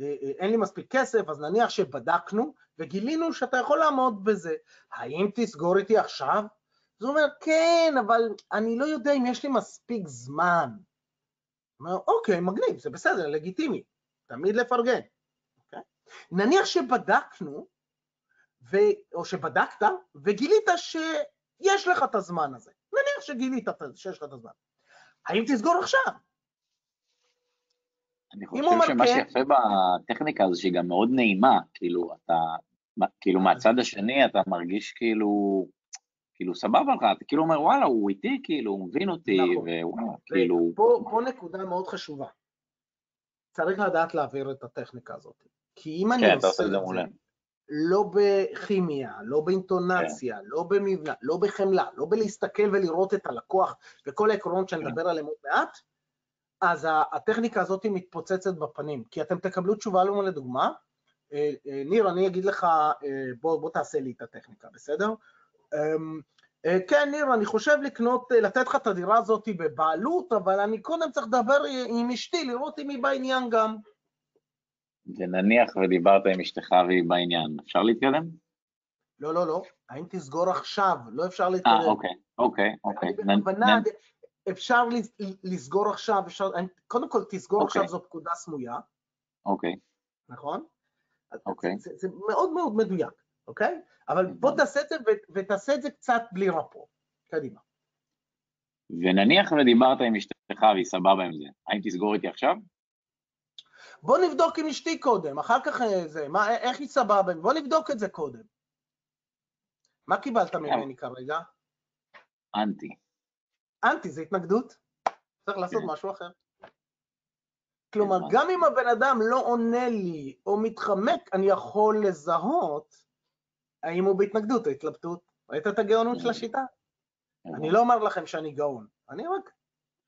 אה, אה, אין לי מספיק כסף, אז נניח שבדקנו וגילינו שאתה יכול לעמוד בזה. האם תסגור איתי עכשיו? אז הוא אומר, כן, אבל אני לא יודע אם יש לי מספיק זמן. הוא אומר, אוקיי, מגניב, זה בסדר, לגיטימי, תמיד לפרגן. אוקיי? נניח שבדקנו, ו... או שבדקת, וגילית שיש לך את הזמן הזה. נניח שגילית שיש לך את הזמן. האם תסגור עכשיו? אני חושב שמה כן- שיפה בטכניקה הזו שהיא גם מאוד נעימה, כאילו אתה, כאילו מהצד השני אתה מרגיש כאילו, כאילו סבבה לך, אתה כאילו אומר וואלה הוא איתי, כאילו הוא מבין אותי, נכון. ווואלה, כאילו, פה, פה נקודה מאוד חשובה. צריך לדעת להעביר את הטכניקה הזאת. כי אם אני כן, עושה אתה עושה את זה. זה לא בכימיה, לא באינטונציה, כן. לא במבנה, לא בחמלה, לא בלהסתכל ולראות את הלקוח וכל העקרונות שאני כן. מדבר עליהם עוד מעט, אז הטכניקה הזאת היא מתפוצצת בפנים. כי אתם תקבלו תשובה לנו לדוגמה, אה, אה, ניר, אני אגיד לך, אה, בוא, בוא תעשה לי את הטכניקה, בסדר? אמ, כן, ניר, אני חושב לקנות, לתת לך את הדירה הזאת בבעלות, אבל אני קודם צריך לדבר עם אשתי, לראות אם היא בעניין גם. ונניח ודיברת עם אשתך והיא בעניין, אפשר להתקדם? לא, לא, לא, האם תסגור עכשיו? לא אפשר אה, להתקדם. אוקיי, אוקיי, אוקיי. אני בכוונה, נ- אפשר לס- לסגור עכשיו, אפשר, קודם כל תסגור אוקיי. עכשיו זו פקודה סמויה, אוקיי, נכון? אוקיי. זה, זה מאוד מאוד מדויק, אוקיי? אבל בוא הבנתי. תעשה את זה ותעשה את זה קצת בלי רפו. קדימה. ונניח ודיברת עם אשתך והיא סבבה עם זה, האם תסגור איתי עכשיו? בוא נבדוק עם אשתי קודם, אחר כך אה, זה, מה, איך היא סבבה, בוא נבדוק את זה קודם. מה קיבלת ממני כרגע? אנטי. אנטי, זה התנגדות? צריך לעשות כן. משהו אחר. כלומר. גם אם הבן אדם לא עונה לי או מתחמק, אני יכול לזהות האם הוא בהתנגדות או התלבטות. ראית את הגאונות של השיטה? אני לא אומר לכם שאני גאון, אני רק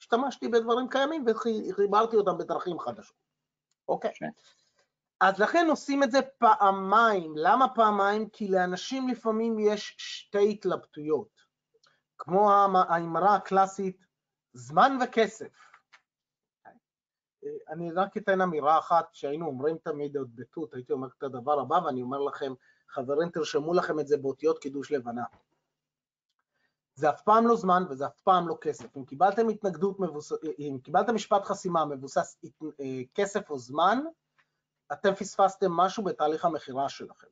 השתמשתי בדברים קיימים וחיברתי אותם בדרכים חדשות. אוקיי? כן. אז לכן עושים את זה פעמיים. למה פעמיים? כי לאנשים לפעמים יש שתי התלבטויות. כמו האמ- האמרה הקלאסית, זמן וכסף. אני רק אתן אמירה אחת שהיינו אומרים תמיד עוד בתות, הייתי אומר את הדבר הבא ואני אומר לכם, חברים תרשמו לכם את זה באותיות קידוש לבנה. זה אף פעם לא זמן וזה אף פעם לא כסף. אם קיבלתם התנגדות, מבוס... אם קיבלתם משפט חסימה מבוסס אה, כסף או זמן, אתם פספסתם משהו בתהליך המכירה שלכם,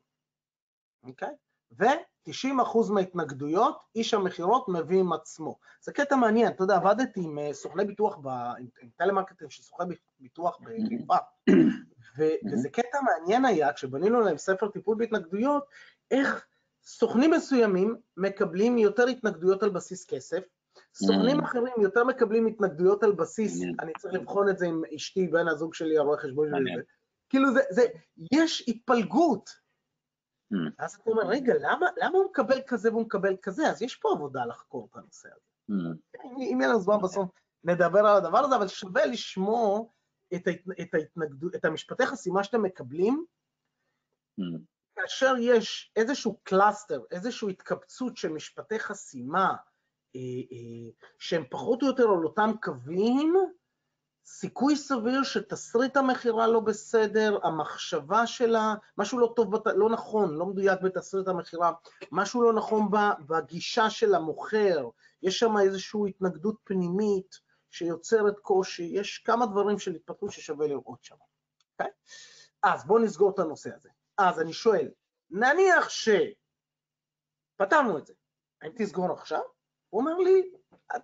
אוקיי? ו-90% מההתנגדויות, איש המכירות מביא עם עצמו. זה קטע מעניין, אתה יודע, עבדתי עם אה, סוכני ביטוח, ב... עם עם טלמרקטים של סוכני ביטוח בחיפה, ו- וזה קטע מעניין היה, כשבנינו להם ספר טיפול בהתנגדויות, איך סוכנים מסוימים מקבלים יותר התנגדויות על בסיס כסף, סוכנים Mm. אחרים יותר מקבלים התנגדויות על בסיס. אני צריך לבחון את זה עם אשתי, בן הזוג שלי, הרואה חשבון שלי. כאילו זה, זה, יש התפלגות. Mm. אז אתה אומר, רגע, למה, למה הוא מקבל כזה והוא מקבל כזה? אז יש פה עבודה לחקור את הנושא הזה. Mm. אם יהיה לנו זמן בסוף נדבר על הדבר הזה, אבל שווה לשמור את, ההת, את, ההתנגדות, את המשפטי חסימה שאתם מקבלים. כאשר יש איזשהו cluster, איזושהי התקבצות של משפטי חסימה, אה, אה, שהם פחות או יותר על אותם קווים, סיכוי סביר שתסריט המכירה לא בסדר, המחשבה שלה, משהו לא טוב, לא נכון, לא מדויק בתסריט המכירה, משהו לא נכון בגישה של המוכר, יש שם איזושהי התנגדות פנימית שיוצרת קושי, יש כמה דברים של התפתחות ששווה לראות שם. Okay? אוקיי? אז בואו נסגור את הנושא הזה. אז אני שואל, נניח שפתרנו את זה, האם תסגור עכשיו? הוא אומר לי,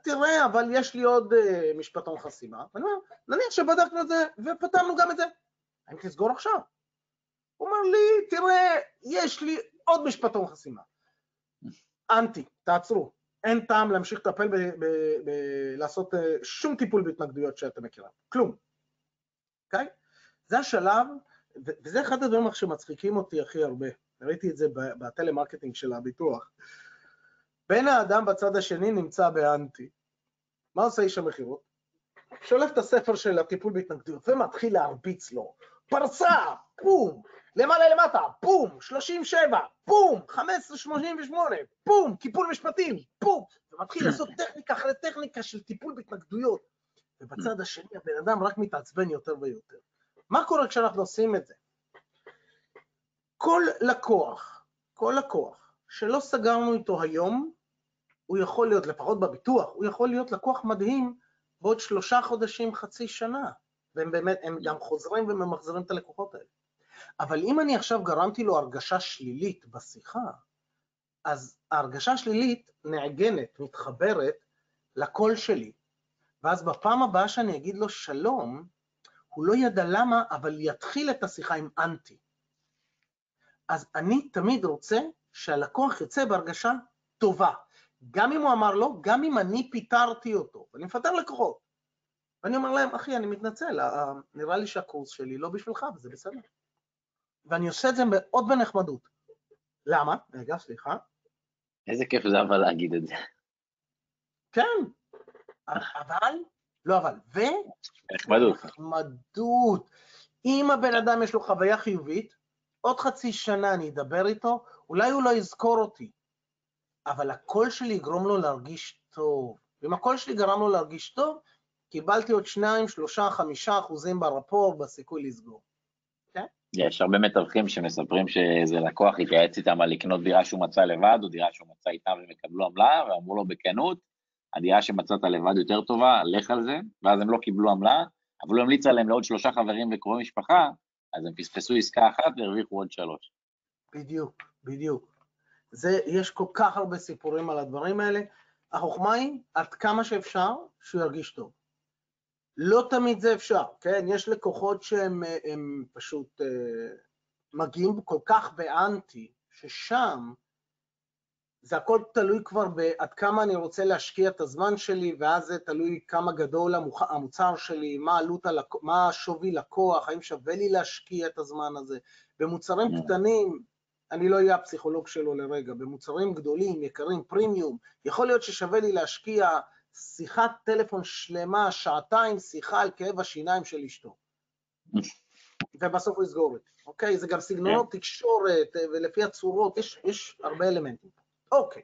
תראה, אבל יש לי עוד uh, משפטון חסימה. אני אומר, נניח שבדקנו את זה ופתרנו גם את זה, האם תסגור עכשיו? הוא אומר לי, תראה, יש לי עוד משפטון חסימה. אנטי, תעצרו. אין טעם להמשיך לטפל, לעשות uh, שום טיפול בהתנגדויות שאתה מכירה. כלום. אוקיי? Okay? זה השלב, וזה אחד הדברים שמצחיקים אותי הכי הרבה. ראיתי את זה בטלמרקטינג של הביטוח. בין האדם בצד השני נמצא באנטי. מה עושה איש המכירות? שולף את הספר של הטיפול בהתנגדויות ומתחיל להרביץ לו. פרסה, בום, למעלה למטה, בום, 37, בום, 1588, בום, קיפול משפטים, בום, ומתחיל לעשות טכניקה אחרי טכניקה של טיפול בהתנגדויות. ובצד השני הבן אדם רק מתעצבן יותר ויותר. מה קורה כשאנחנו עושים את זה? כל לקוח, כל לקוח שלא סגרנו איתו היום, הוא יכול להיות, לפחות בביטוח, הוא יכול להיות לקוח מדהים בעוד שלושה חודשים, חצי שנה, והם באמת, הם גם חוזרים וממחזרים את הלקוחות האלה. אבל אם אני עכשיו גרמתי לו הרגשה שלילית בשיחה, אז ההרגשה השלילית נעגנת, מתחברת לקול שלי, ואז בפעם הבאה שאני אגיד לו שלום, הוא לא ידע למה, אבל יתחיל את השיחה עם אנטי. אז אני תמיד רוצה שהלקוח יצא בהרגשה טובה. גם אם הוא אמר לא, גם אם אני פיטרתי אותו, ואני מפטר לקוחות. ואני אומר להם, אחי, אני מתנצל, נראה לי שהקורס שלי לא בשבילך, וזה בסדר. ואני עושה את זה מאוד בנחמדות. למה? רגע, סליחה. איזה כיף זה אבל להגיד את זה. כן, אבל, לא אבל, ו... נחמדות. נחמדות. אם הבן אדם יש לו חוויה חיובית, עוד חצי שנה אני אדבר איתו, אולי הוא לא יזכור אותי, אבל הקול שלי יגרום לו להרגיש טוב. ואם הקול שלי גרם לו להרגיש טוב, קיבלתי עוד שניים, שלושה, חמישה אחוזים ברפור בסיכוי לסגור. כן? יש הרבה מתווכים שמספרים שאיזה לקוח התייעץ איתם על לקנות דירה שהוא מצא לבד, או דירה שהוא מצא איתם והם יקבלו עמלה, ואמרו לו בכנות, הדירה שמצאת לבד יותר טובה, לך על זה, ואז הם לא קיבלו עמלה, אבל הוא המליץ עליהם לעוד שלושה חברים וקרובי משפחה, אז הם פספסו עסקה אחת והרוויחו עוד שלוש. בדיוק, בדיוק. זה, יש כל כך הרבה סיפורים על הדברים האלה. החוכמה היא עד כמה שאפשר שהוא ירגיש טוב. לא תמיד זה אפשר, כן? יש לקוחות שהם הם פשוט uh, מגיעים כל כך באנטי, ששם זה הכל תלוי כבר בעד כמה אני רוצה להשקיע את הזמן שלי, ואז זה תלוי כמה גדול המוצר שלי, מה עלות, הלק... מה שווי לקוח, האם שווה לי להשקיע את הזמן הזה. במוצרים yeah. קטנים, אני לא אהיה הפסיכולוג שלו לרגע, במוצרים גדולים, יקרים, פרימיום, יכול להיות ששווה לי להשקיע שיחת טלפון שלמה, שעתיים שיחה על כאב השיניים של אשתו. ובסוף הוא יסגור את זה, אוקיי? זה גם סגנונות yeah. תקשורת, ולפי הצורות, יש, יש הרבה אלמנטים. אוקיי,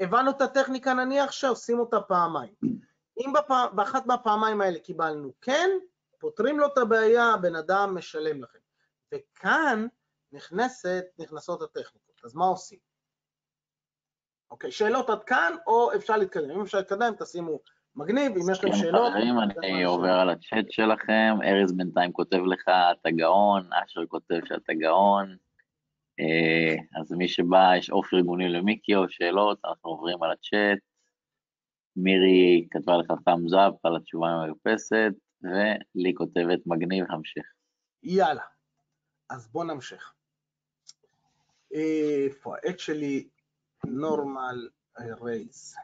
הבנו את הטכניקה נניח שעושים אותה פעמיים. אם בפע... באחת מהפעמיים האלה קיבלנו כן, פותרים לו את הבעיה, הבן אדם משלם לכם. וכאן נכנסת, נכנסות הטכניקות. אז מה עושים? אוקיי, שאלות עד כאן, או אפשר להתקדם. אם אפשר להתקדם, תשימו מגניב, אם יש לכם שאלות... חברים, אני עובר על הצ'אט שלכם, ארז בינתיים כותב לך, אתה גאון, אשר כותב שאתה גאון. אז מי שבא, יש אוף ארגוני למיקי או שאלות, אנחנו עוברים על הצ'אט. מירי כתבה לך thumbs up על התשובה המרפסת, ולי כותבת מגניב, המשך. יאללה, אז בוא נמשיך. איפה העט שלי? normal raise.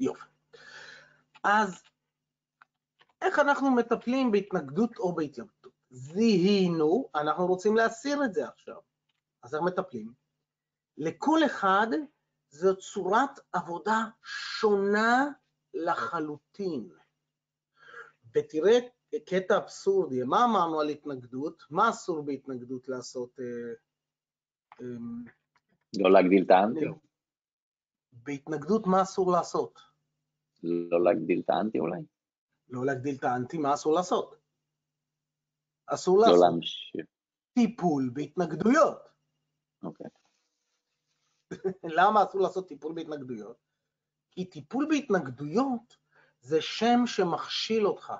יופי. אז איך אנחנו מטפלים בהתנגדות או בהתלבטות? זיהינו, אנחנו רוצים להסיר את זה עכשיו. אז איך מטפלים? לכל אחד זו צורת עבודה שונה לחלוטין. ותראה קטע אבסורדי, מה אמרנו על התנגדות? מה אסור בהתנגדות לעשות? אה, אה, לא להגדיל את האנטי? בהתנגדות מה אסור לעשות? לא להגדיל את האנטי אולי? לא להגדיל את האנטי, מה אסור לעשות? אסור לא לעשות להמשיך. טיפול בהתנגדויות. אוקיי. למה אסור לעשות טיפול בהתנגדויות? כי טיפול בהתנגדויות זה שם שמכשיל אותך.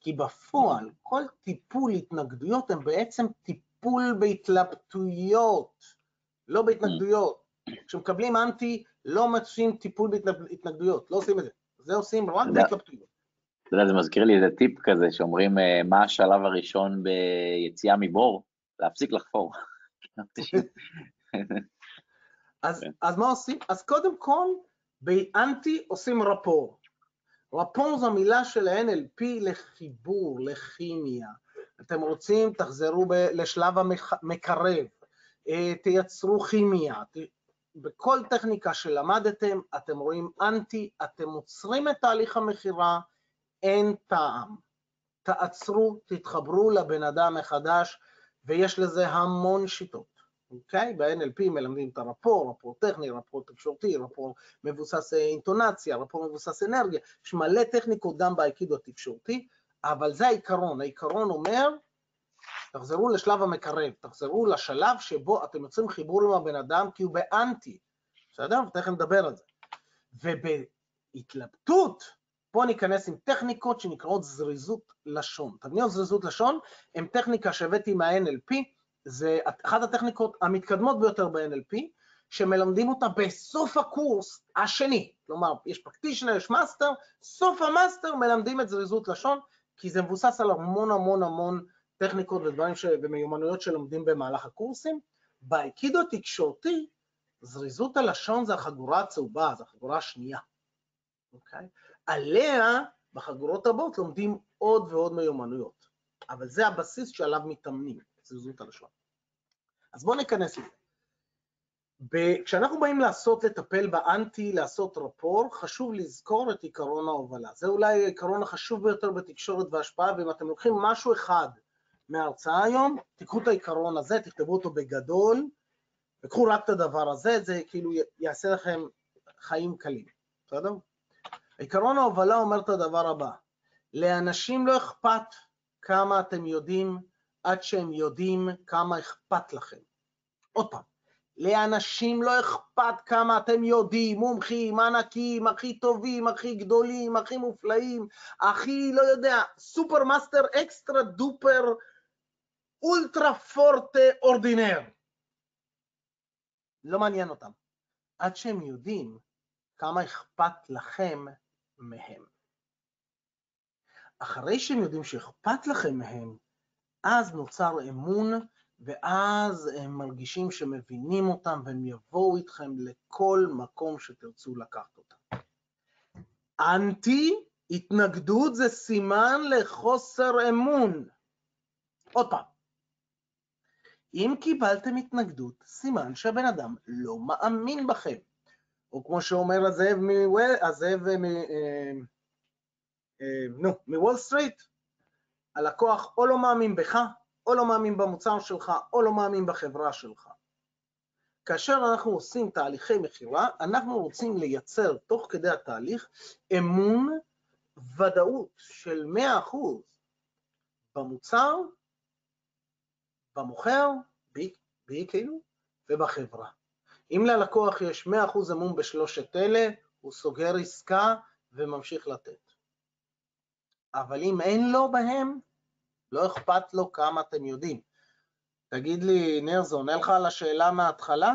כי בפועל כל טיפול התנגדויות הם בעצם טיפול בהתלבטויות, לא בהתנגדויות. כשמקבלים אנטי, לא מציעים טיפול בהתנגדויות, לא עושים את זה. זה עושים רק בהתלבטויות. אתה יודע, זה מזכיר לי איזה טיפ כזה, שאומרים אה, מה השלב הראשון ביציאה מבור? להפסיק לחפור. אז, כן. אז מה עושים? אז קודם כל, באנטי עושים רפור. רפור זו מילה של ה-NLP לחיבור, לכימיה. אתם רוצים, תחזרו ב- לשלב המקרב, אה, תייצרו כימיה. בכל טכניקה שלמדתם, אתם רואים אנטי, אתם עוצרים את תהליך המכירה, אין טעם. תעצרו, תתחברו לבן אדם מחדש, ויש לזה המון שיטות. אוקיי? ב-NLP מלמדים את הרפור, רפור טכני, רפור תקשורתי, רפור מבוסס אה, אינטונציה, רפור מבוסס אנרגיה, יש מלא טכניקות גם באייקידו התקשורתי, אבל זה העיקרון, העיקרון אומר, תחזרו לשלב המקרב, תחזרו לשלב שבו אתם יוצרים חיבור עם הבן אדם כי הוא באנטי, בסדר? ותכף נדבר על זה. ובהתלבטות, פה ניכנס עם טכניקות שנקראות זריזות לשון. תבניות זריזות לשון הן טכניקה שהבאתי מה-NLP, זה אחת הטכניקות המתקדמות ביותר ב-NLP, שמלמדים אותה בסוף הקורס השני. כלומר, יש practitioner, יש master, סוף ה master מלמדים את זריזות לשון, כי זה מבוסס על המון המון המון טכניקות ודברים ש... ומיומנויות שלומדים במהלך הקורסים. באייקידו התקשורתי, זריזות הלשון זה החגורה הצהובה, זו החגורה השנייה, אוקיי? עליה, בחגורות הבאות, לומדים עוד ועוד מיומנויות, אבל זה הבסיס שעליו מתאמנים, זריזות הלשון. אז בואו ניכנס לזה. כשאנחנו באים לעשות, לטפל באנטי, לעשות רפור, חשוב לזכור את עיקרון ההובלה. זה אולי העיקרון החשוב ביותר בתקשורת והשפעה, ואם אתם לוקחים משהו אחד מההרצאה היום, תיקחו את העיקרון הזה, תכתבו אותו בגדול, וקחו רק את הדבר הזה, זה כאילו יעשה לכם חיים קלים, בסדר? עיקרון ההובלה אומר את הדבר הבא, לאנשים לא אכפת כמה אתם יודעים עד שהם יודעים כמה אכפת לכם. עוד פעם, לאנשים לא אכפת כמה אתם יודעים, מומחים, ענקים, הכי טובים, הכי גדולים, הכי מופלאים, הכי, לא יודע, super master extra duper ultra פורטה ordinaire. לא מעניין אותם. עד שהם יודעים כמה אכפת לכם מהם. אחרי שהם יודעים שאכפת לכם מהם, אז נוצר אמון, ואז הם מרגישים שמבינים אותם והם יבואו איתכם לכל מקום שתרצו לקחת אותם. אנטי, התנגדות זה סימן לחוסר אמון. עוד פעם, אם קיבלתם התנגדות, סימן שהבן אדם לא מאמין בכם. או כמו שאומר הזאב מוול, הזאב מ... אה, אה, נו, מוול סטריט, הלקוח או לא מאמין בך, או לא מאמין במוצר שלך, או לא מאמין בחברה שלך. כאשר אנחנו עושים תהליכי מכירה, אנחנו רוצים לייצר תוך כדי התהליך אמון, ודאות של 100% במוצר, במוכר, בי, בי כאילו, ובחברה. אם ללקוח יש 100% אמון בשלושת אלה, הוא סוגר עסקה וממשיך לתת. אבל אם אין לו בהם, לא אכפת לו כמה אתם יודעים. תגיד לי, ניר, זה עונה לך על השאלה מההתחלה?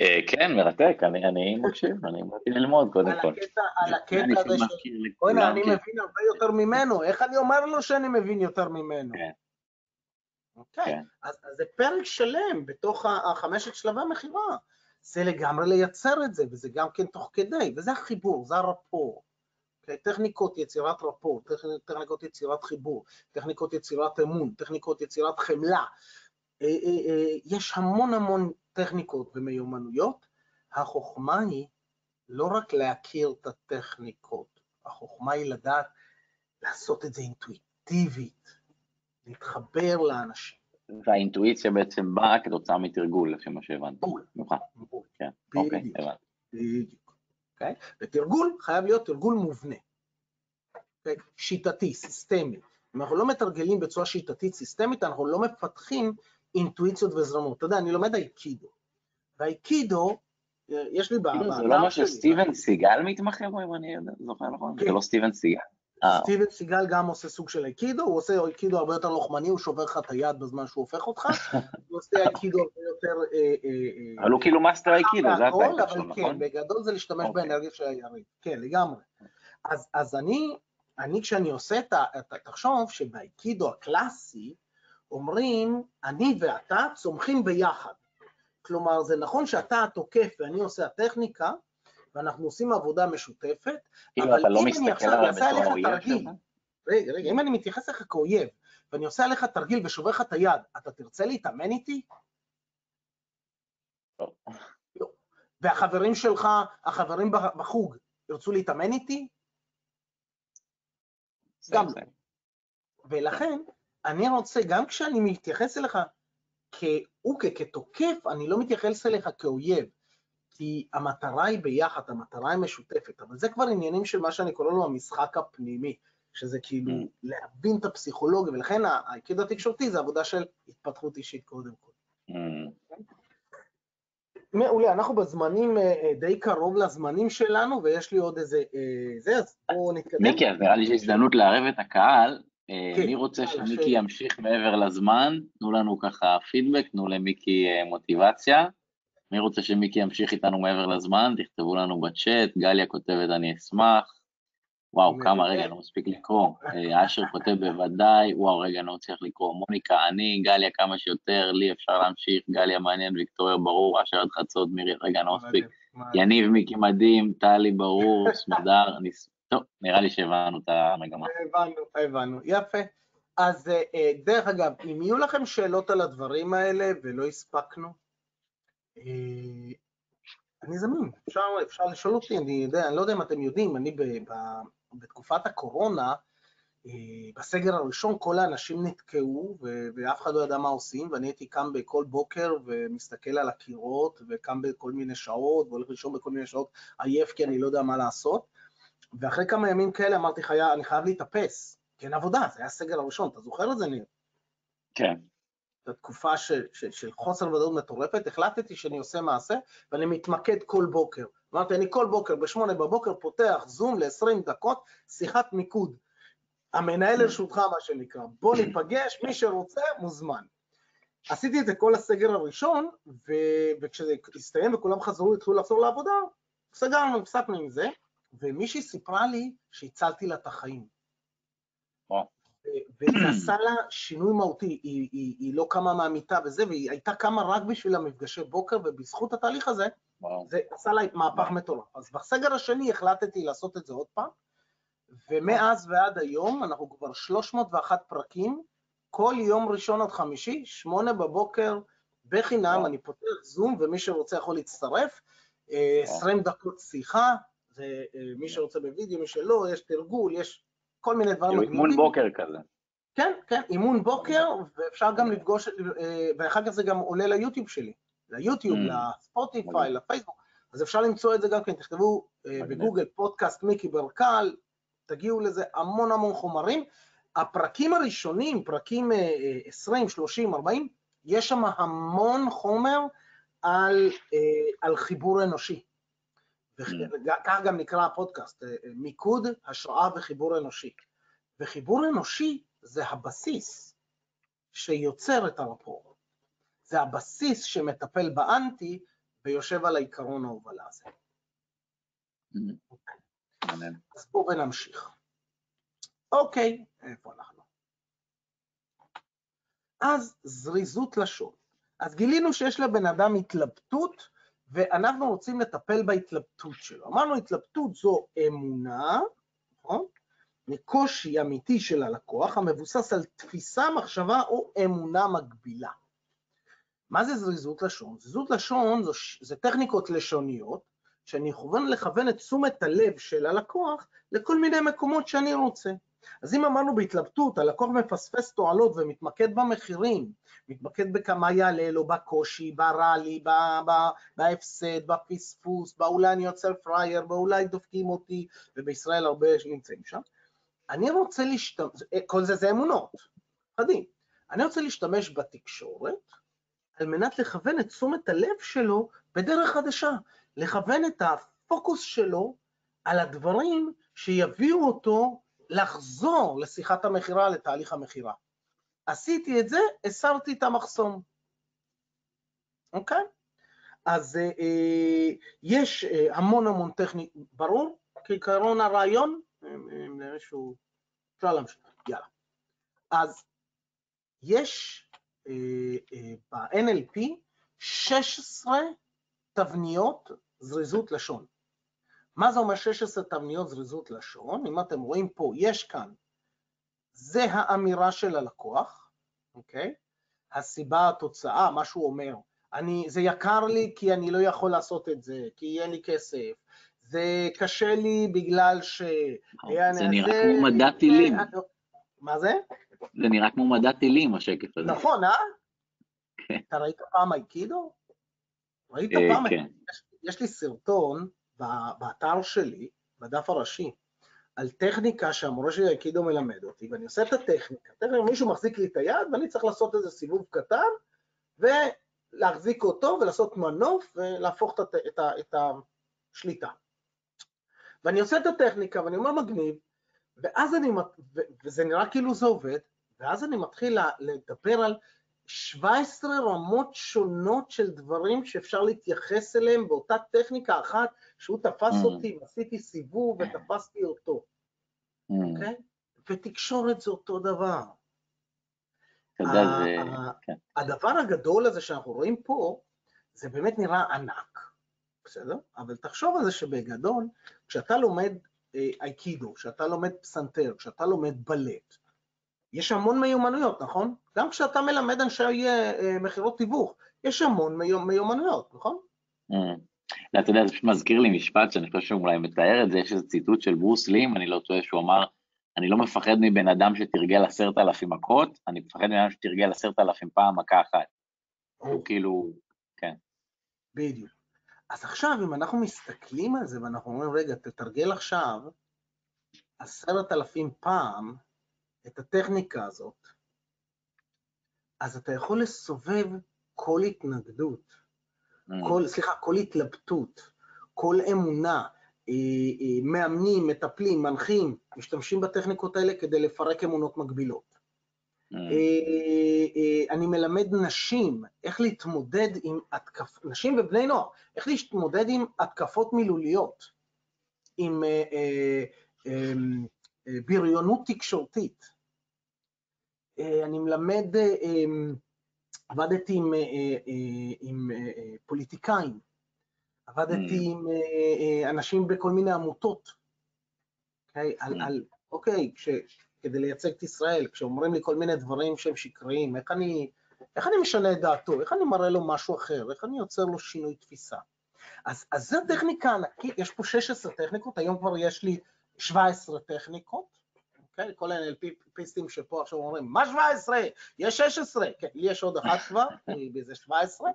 אה, כן, מרתק, אני מקשיב, אני באתי ללמוד קודם כל. על הקטע הזה ש... בוא'נה, אני מבין הרבה יותר ממנו, איך אני אומר לו שאני מבין יותר ממנו? אוקיי, כן. אז זה פרק שלם בתוך החמשת שלבי המכירה. זה לגמרי לייצר את זה, וזה גם כן תוך כדי, וזה החיבור, זה הרפור. אוקיי? טכניקות יצירת רפור, טכניקות יצירת חיבור, טכניקות יצירת אמון, טכניקות יצירת חמלה. אה, אה, אה, יש המון המון טכניקות ומיומנויות. החוכמה היא לא רק להכיר את הטכניקות, החוכמה היא לדעת לעשות את זה אינטואיטיבית, להתחבר לאנשים. והאינטואיציה בעצם באה כתוצאה מתרגול, לפי מה שהבנתי. בול. בול. כן, אוקיי, הבנתי. בדיוק. אוקיי? ותרגול חייב להיות תרגול מובנה. אוקיי? שיטתי, סיסטמי. אם אנחנו לא מתרגלים בצורה שיטתית, סיסטמית, אנחנו לא מפתחים אינטואיציות וזרמות. אתה יודע, אני לומד אייקידו. והאייקידו, יש לי בעיה. זה לא מה שסטיבן סיגל מתמחה בו, אם אני זוכר נכון? זה לא סטיבן סיגל. אה. סטיבן סיגל גם עושה סוג של אייקידו, הוא עושה אייקידו הרבה יותר לוחמני, הוא שובר לך את היד בזמן שהוא הופך אותך, הוא עושה אייקידו הרבה יותר... אה, אה, אבל הוא כאילו master אייקידו, זה ה title שלו, נכון? כן, בגדול זה להשתמש אוקיי. באנרגיה של היריב, כן, לגמרי. אז אני, אני כשאני עושה את ה... תחשוב שבאייקידו הקלאסי, אומרים, אני ואתה צומחים ביחד. כלומר, זה נכון שאתה התוקף ואני עושה הטכניקה, ואנחנו עושים עבודה משותפת, אבל לא אם אני עכשיו אעשה עליך תרגיל, רגע, רגע, אם אני מתייחס אליך כאויב, ואני עושה עליך תרגיל ושובר לך את היד, אתה תרצה להתאמן איתי? לא. לא. והחברים שלך, החברים בחוג, ירצו להתאמן איתי? גם לא. ולכן, אני רוצה, גם כשאני מתייחס אליך כהוא כתוקף, אני לא מתייחס אליך כאויב. כי המטרה היא ביחד, המטרה היא משותפת, אבל זה כבר עניינים של מה שאני קורא לו המשחק הפנימי, שזה כאילו mm. להבין את הפסיכולוגיה, ולכן האיקידו התקשורתי זה עבודה של התפתחות אישית קודם כל. Mm. מעולה, אנחנו בזמנים אה, אה, די קרוב לזמנים שלנו, ויש לי עוד איזה... אה, זה, אז בואו נתקדם. מיקי, אז נראה לי שיש הזדמנות לערב את הקהל. כן, מי רוצה שמיקי ימשיך מעבר לזמן? תנו לנו ככה פידבק, תנו למיקי מוטיבציה. מי רוצה שמיקי ימשיך איתנו מעבר לזמן? תכתבו לנו בצ'אט, גליה כותבת אני אשמח. וואו, כמה, רגע, לא מספיק לקרוא. אה, אשר כותב בוודאי, וואו, רגע, אני לא מצליח לקרוא. מוניקה, אני, גליה כמה שיותר, לי אפשר להמשיך, גליה מעניין, ויקטוריה ברור, אשר עד חצות, מירי, רגע, לא מספיק. יניב, מיקי מדהים, טלי ברור, סמדר, טוב, נראה לי שהבנו את המגמה. הבנו, הבנו, יפה. אז אה, אה, דרך אגב, אם יהיו לכם שאלות על הדברים האלה ולא הספקנו, אני זמין, אפשר, אפשר לשאול אותי, אני יודע, אני לא יודע אם אתם יודעים, אני ב, ב, בתקופת הקורונה, אה, בסגר הראשון כל האנשים נתקעו ואף אחד לא ידע מה עושים, ואני הייתי קם בכל בוקר ומסתכל על הקירות, וקם בכל מיני שעות, והולך לישון בכל מיני שעות, עייף כי אני לא יודע מה לעשות, ואחרי כמה ימים כאלה אמרתי, חיה, אני חייב להתאפס, כי אין עבודה, זה היה הסגר הראשון, אתה זוכר את זה, ניר? כן. בתקופה של, של, של חוסר ודאות מטורפת, החלטתי שאני עושה מעשה ואני מתמקד כל בוקר. אמרתי, אני כל בוקר, בשמונה בבוקר, פותח זום ל-20 דקות, שיחת מיקוד. המנהל לרשותך, מה שנקרא. בוא ניפגש, מי שרוצה, מוזמן. עשיתי את זה כל הסגר הראשון, ו... וכשזה הסתיים וכולם חזרו, התחילו לחזור לעבודה, סגרנו, הפסקנו עם זה, ומישהי סיפרה לי שהצלתי לה את החיים. וזה עשה לה שינוי מהותי, היא, היא, היא לא קמה מהמיטה וזה, והיא הייתה קמה רק בשביל המפגשי בוקר, ובזכות התהליך הזה, וואו. זה עשה לה מהפך מטורף. אז בסגר השני החלטתי לעשות את זה עוד פעם, ומאז ועד היום אנחנו כבר 301 פרקים, כל יום ראשון עד חמישי, שמונה בבוקר, בחינם, וואו. אני פותח זום, ומי שרוצה יכול להצטרף, וואו. 20 דקות שיחה, זה אה, מי שרוצה בווידאו, מי שלא, יש תרגול, יש כל מיני דברים. כאילו אימון בוקר כזה. כן, כן, אימון בוקר, ואפשר גם לפגוש, אה, ואחר כך זה גם עולה ליוטיוב שלי, ליוטיוב, mm. לספוטיפיי, לפייסבוק, אז אפשר למצוא את זה גם כן, תכתבו אה, בגוגל פודקאסט מיקי ברקל, תגיעו לזה המון המון חומרים. הפרקים הראשונים, פרקים 20, 30, 40, יש שם המון חומר על, אה, על חיבור אנושי. וכך גם נקרא הפודקאסט, מיקוד, השראה וחיבור אנושי. וחיבור אנושי זה הבסיס שיוצר את הרפור. זה הבסיס שמטפל באנטי ויושב על העיקרון ההובלה הזה. אז בואו ונמשיך. אוקיי, איפה אנחנו? אז זריזות לשון. אז גילינו שיש לבן אדם התלבטות ואנחנו רוצים לטפל בהתלבטות שלו. אמרנו, התלבטות זו אמונה, נכון? מקושי אמיתי של הלקוח המבוסס על תפיסה, מחשבה או אמונה מגבילה. מה זה זריזות לשון? זריזות לשון זו, זה טכניקות לשוניות, שאני יכוון לכוון את תשומת הלב של הלקוח לכל מיני מקומות שאני רוצה. אז אם אמרנו בהתלבטות, הלקוח מפספס תועלות ומתמקד במחירים, מתמקד בכמה יעלה לו, בקושי, ברע לי, בהפסד, בפספוס, באולי אני יוצר פרייר, באולי דופקים אותי, ובישראל הרבה נמצאים שם. אני רוצה להשתמש, כל זה זה אמונות, מדהים. אני רוצה להשתמש בתקשורת על מנת לכוון את תשומת הלב שלו בדרך חדשה, לכוון את הפוקוס שלו על הדברים שיביאו אותו לחזור לשיחת המכירה, לתהליך המכירה. עשיתי את זה, הסרתי את המחסום. אוקיי? אז אה, אה יש אה, המון המון טכני, ברור? כעיקרון הרעיון, למישהו, אפשר להמשיך, יאללה. אז יש אה, אה, ב-NLP 16 תבניות זריזות לשון. מה זה אומר 16 תבניות זריזות לשון? אם אתם רואים פה, יש כאן, זה האמירה של הלקוח, אוקיי? הסיבה, התוצאה, מה שהוא אומר, אני, זה יקר לי כי אני לא יכול לעשות את זה, כי אין לי כסף, זה קשה לי בגלל ש... זה נראה כמו מדע טילים. מה זה? זה נראה כמו מדע טילים, השקף הזה. נכון, אה? כן. אתה ראית פעם אייקידו? ראית אה, פעם? כן. יש לי סרטון באתר שלי, בדף הראשי, על טכניקה שהמורה שלי אייקידו מלמד אותי, ואני עושה את הטכניקה. תכף מישהו מחזיק לי את היד, ואני צריך לעשות איזה סיבוב קטן, ולהחזיק אותו ולעשות מנוף ולהפוך את, את, את השליטה. ואני עושה את הטכניקה, ואני אומר מגניב, ואז אני, וזה נראה כאילו זה עובד, ואז אני מתחיל לדבר על 17 רמות שונות של דברים שאפשר להתייחס אליהם באותה טכניקה אחת, שהוא תפס mm. אותי, עשיתי סיבוב ותפסתי אותו, mm. אוקיי? Mm. Okay? ותקשורת זה אותו דבר. כן. הדבר הגדול הזה שאנחנו רואים פה, זה באמת נראה ענק, בסדר? אבל תחשוב על זה שבגדול, כשאתה לומד אה, אייקידו, כשאתה לומד פסנתר, כשאתה לומד בלט, יש המון מיומנויות, נכון? גם כשאתה מלמד אנשי אה, מכירות תיווך, יש המון מיומנויות, נכון? Mm. אתה יודע, זה פשוט מזכיר לי משפט שאני חושב שהוא אולי מתאר את זה, יש איזה ציטוט של ברוס לי, אם אני לא טועה, שהוא אמר, אני לא מפחד מבן אדם שתרגל עשרת אלפים מכות, אני מפחד מבן אדם שתרגל עשרת אלפים פעם מכה אחת. הוא כאילו, כן. בדיוק. אז עכשיו, אם אנחנו מסתכלים על זה ואנחנו אומרים, רגע, תתרגל עכשיו עשרת אלפים פעם את הטכניקה הזאת, אז אתה יכול לסובב כל התנגדות, mm. כל, סליחה, כל התלבטות, כל אמונה, אה, אה, מאמנים, מטפלים, מנחים, משתמשים בטכניקות האלה כדי לפרק אמונות מגבילות. Mm. אה, אני מלמד נשים איך להתמודד עם התקפות, נשים ובני נוער, איך להתמודד עם התקפות מילוליות, עם בריונות תקשורתית. אני מלמד, עבדתי עם, עם פוליטיקאים, עבדתי mm. עם אנשים בכל מיני עמותות, אוקיי? על, mm. על, אוקיי, כש, כדי לייצג את ישראל, כשאומרים לי כל מיני דברים שהם שקריים, איך אני, איך אני משנה את דעתו, איך אני מראה לו משהו אחר, איך אני יוצר לו שינוי תפיסה. אז, אז זו טכניקה ענקית, יש פה 16 טכניקות, היום כבר יש לי 17 טכניקות, אוקיי? כל ה-NLP-פיסטים שפה עכשיו אומרים, מה 17? יש 16. כן, לי יש עוד אחת כבר, בזה 17,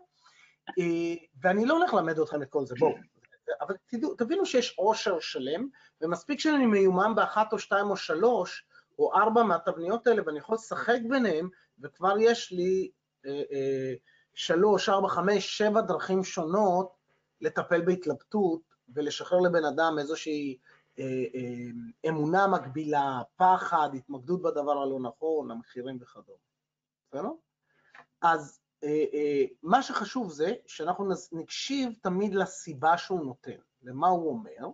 אה, ואני לא הולך ללמד אתכם את כל זה, בואו. אבל תדעו, תבינו שיש עושר שלם, ומספיק שאני מיומן באחת או שתיים או שלוש, או ארבע מהתבניות האלה, ואני יכול לשחק ביניהם, וכבר יש לי אה, אה, שלוש, ארבע, חמש, שבע דרכים שונות לטפל בהתלבטות ולשחרר לבן אדם איזושהי אמונה מגבילה, פחד, התמקדות בדבר הלא נכון, המחירים וכדומה. בסדר? אז אה, מה שחשוב זה שאנחנו נקשיב תמיד לסיבה שהוא נותן, למה הוא אומר,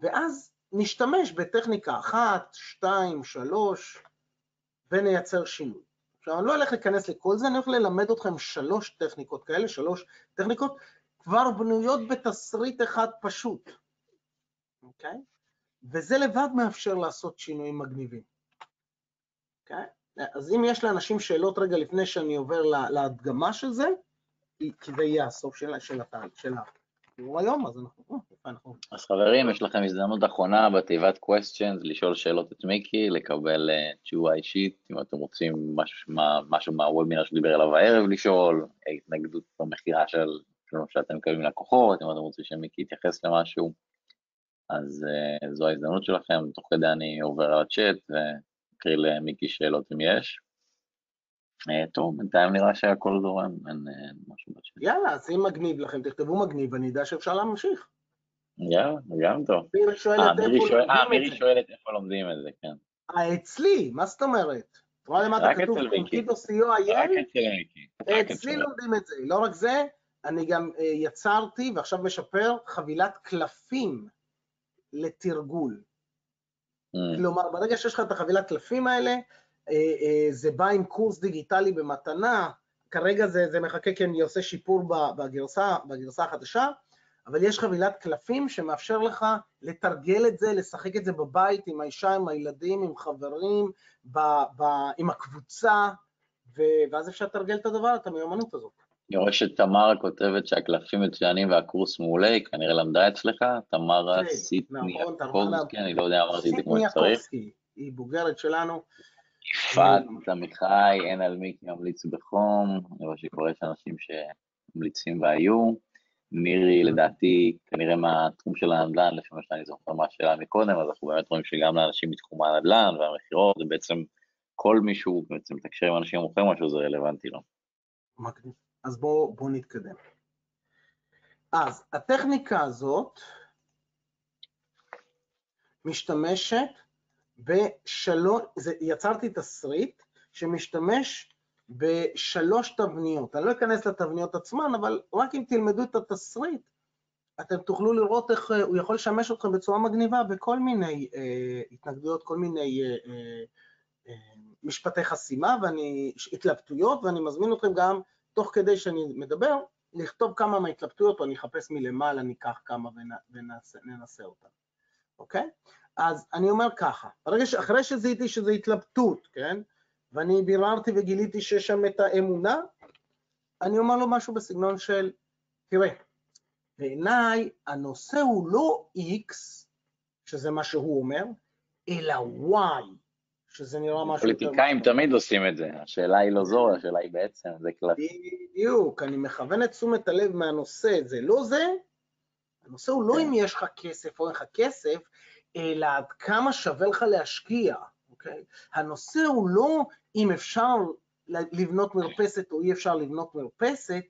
ואז נשתמש בטכניקה אחת, שתיים, שלוש, ונייצר שינוי. עכשיו, אני לא אלך להיכנס לכל זה, אני הולך ללמד אתכם שלוש טכניקות כאלה, שלוש טכניקות, כבר בנויות בתסריט אחד פשוט, אוקיי? וזה לבד מאפשר לעשות שינויים מגניבים, אוקיי? אז אם יש לאנשים שאלות רגע לפני שאני עובר להדגמה של זה, כי זה יהיה הסוף של, של, של השיעור היום, אז אנחנו, אנחנו... אז חברים, יש לכם הזדמנות אחרונה בתיבת questions לשאול שאלות את מיקי, לקבל uh, תשובה אישית, אם אתם רוצים משהו, משהו מהוובינר שדיבר עליו הערב לשאול, התנגדות במכירה של, שאתם מקבלים לקוחות, אם אתם רוצים שמיקי יתייחס למשהו, אז uh, זו ההזדמנות שלכם, תוך כדי אני עובר על הצ'אט ואקריא למיקי שאלות אם יש. אה, טוב, בינתיים נראה שהכל זורם, אין משהו בשביל. יאללה, אז אם מגניב לכם, תכתבו מגניב, אני אדע שאפשר להמשיך. יאללה, גם טוב. מירי שואלת איפה לומדים את זה, כן. אה, אצלי, מה זאת אומרת? אתה רואה למטה כתוב קומפידו co.il? רק אצל מיקי. אצלי לומדים את זה. לא רק זה, אני גם אה, יצרתי ועכשיו משפר חבילת קלפים לתרגול. כלומר, ברגע שיש לך את החבילת קלפים האלה, אה, אה, זה בא עם קורס דיגיטלי במתנה, כרגע זה, זה מחכה כי אני עושה שיפור בגרסה, בגרסה החדשה, אבל יש חבילת קלפים שמאפשר לך לתרגל את זה, לשחק את זה בבית עם האישה, עם הילדים, עם חברים, ב, ב, עם הקבוצה, ו, ואז אפשר לתרגל את הדבר, את המיומנות הזאת. אני רואה שתמרה כותבת שהקלפים מצוינים והקורס מעולה, היא כנראה למדה אצלך, תמרה כן, סיטניאקובסקי, אני לא יודע, אמרתי את זה כמו שצריך. היא בוגרת שלנו. יפעת, עמיחי, אין על מי ממליץ בחום, אני רואה שכבר יש אנשים שממליצים והיו. מירי, לדעתי, כנראה מהתחום של הנדל"ן, לפי מה שאני זוכר מהשאלה מקודם, אז אנחנו באמת רואים שגם לאנשים מתחום הנדל"ן והמכירות, זה בעצם כל מישהו בעצם מתקשר עם אנשים מוכרים משהו, זה רלוונטי לו. מגניב. אז בואו בוא נתקדם. אז הטכניקה הזאת משתמשת בשלוש, יצרתי תסריט שמשתמש בשלוש תבניות. אני לא אכנס לתבניות עצמן, אבל רק אם תלמדו את התסריט, אתם תוכלו לראות איך אה, הוא יכול לשמש אתכם בצורה מגניבה בכל מיני אה, התנגדויות, כל מיני אה, אה, אה, משפטי חסימה ואני, התלבטויות, ואני מזמין אתכם גם, תוך כדי שאני מדבר, לכתוב כמה מההתלבטויות, או אני אחפש מלמעלה, ניקח כמה וננסה אותן, אוקיי? אז אני אומר ככה, ברגע ש... אחרי שזיהיתי שזו התלבטות, כן? ואני ביררתי וגיליתי שיש שם את האמונה, אני אומר לו משהו בסגנון של, תראה, בעיניי הנושא הוא לא X, שזה מה שהוא אומר, אלא Y, שזה נראה משהו... פוליטיקאים תמיד עושים את זה, השאלה היא לא זו, השאלה היא בעצם, זה קלאסי. בדיוק, אני מכוון את תשומת הלב מהנושא, זה לא זה, הנושא הוא לא כן. אם יש לך כסף או אין לך כסף, אלא עד כמה שווה לך להשקיע, אוקיי? הנושא הוא לא אם אפשר לבנות מרפסת או אי אפשר לבנות מרפסת,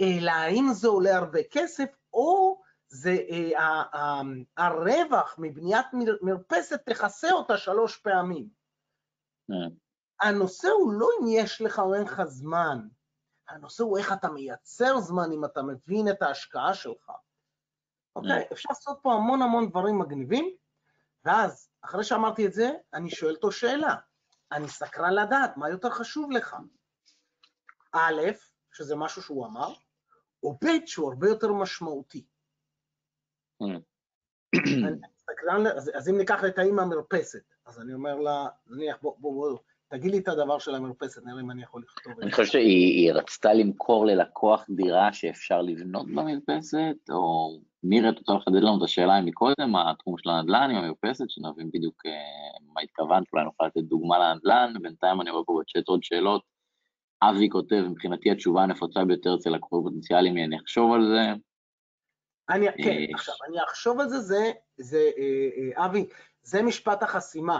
אלא האם זה עולה הרבה כסף, או זה אה, אה, הרווח מבניית מרפסת תכסה אותה שלוש פעמים. Mm. הנושא הוא לא אם יש לך או אין לך זמן, הנושא הוא איך אתה מייצר זמן אם אתה מבין את ההשקעה שלך. אוקיי? Mm. אפשר לעשות פה המון המון דברים מגניבים, ואז, אחרי שאמרתי את זה, אני שואל אותו שאלה. אני סקרן לדעת, מה יותר חשוב לך? א', שזה משהו שהוא אמר, או ב', שהוא הרבה יותר משמעותי. סקרן, אז, אז אם ניקח את האמא המרפסת, אז אני אומר לה, נניח, בוא, בוא, בוא, תגיד לי את הדבר של המרפסת, נראה אם אני יכול לכתוב את זה. אני חושב שהיא רצתה למכור ללקוח דירה שאפשר לבנות במרפסת, או מירי, את רוצה לחדד לנו את השאלה מקודם, התחום של הנדל"ן עם המרפסת, שנבין בדיוק uh, מה התכוונת, אולי נוכל לתת דוגמה לנדל"ן, בינתיים אני רואה פה בצ'אט עוד שאלות. אבי כותב, מבחינתי התשובה הנפוצה ביותר אצל לקוחות פוטנציאליים היא אני אחשוב על זה. אני, כן, אה, עכשיו, אני אחשוב על זה, זה, זה אה, אבי, זה משפט החסימה.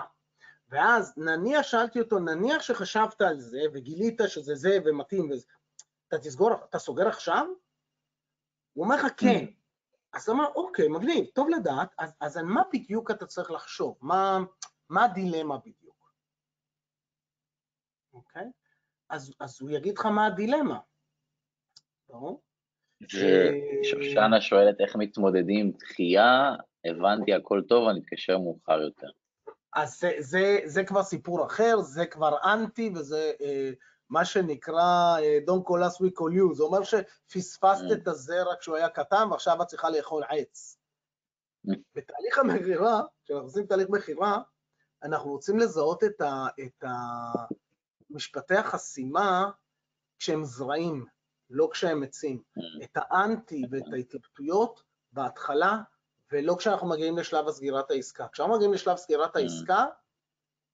ואז נניח, שאלתי אותו, נניח שחשבת על זה וגילית שזה זה ומתאים וזה, אתה תסגור, אתה סוגר עכשיו? הוא אומר לך כן. אז אתה אומר, אוקיי, מגניב, טוב לדעת, אז, אז על מה בדיוק אתה צריך לחשוב? מה, מה הדילמה בדיוק? אוקיי? אז, אז הוא יגיד לך מה הדילמה. ברור? שושנה שואלת איך מתמודדים עם דחייה, הבנתי הכל טוב, אני אתקשר מאוחר יותר. אז זה, זה, זה כבר סיפור אחר, זה כבר אנטי וזה אה, מה שנקרא אה, Don't call us we call you, זה אומר שפספסת Mm. את הזרע כשהוא היה קטן ועכשיו את צריכה לאכול עץ. Mm. בתהליך המכירה, כשאנחנו עושים תהליך מכירה, אנחנו רוצים לזהות את, ה, את משפטי החסימה כשהם זרעים, לא כשהם עצים. Mm. את האנטי ואת ההתלבטויות בהתחלה, ולא כשאנחנו מגיעים לשלב סגירת העסקה. כשאנחנו מגיעים לשלב סגירת Mm. העסקה,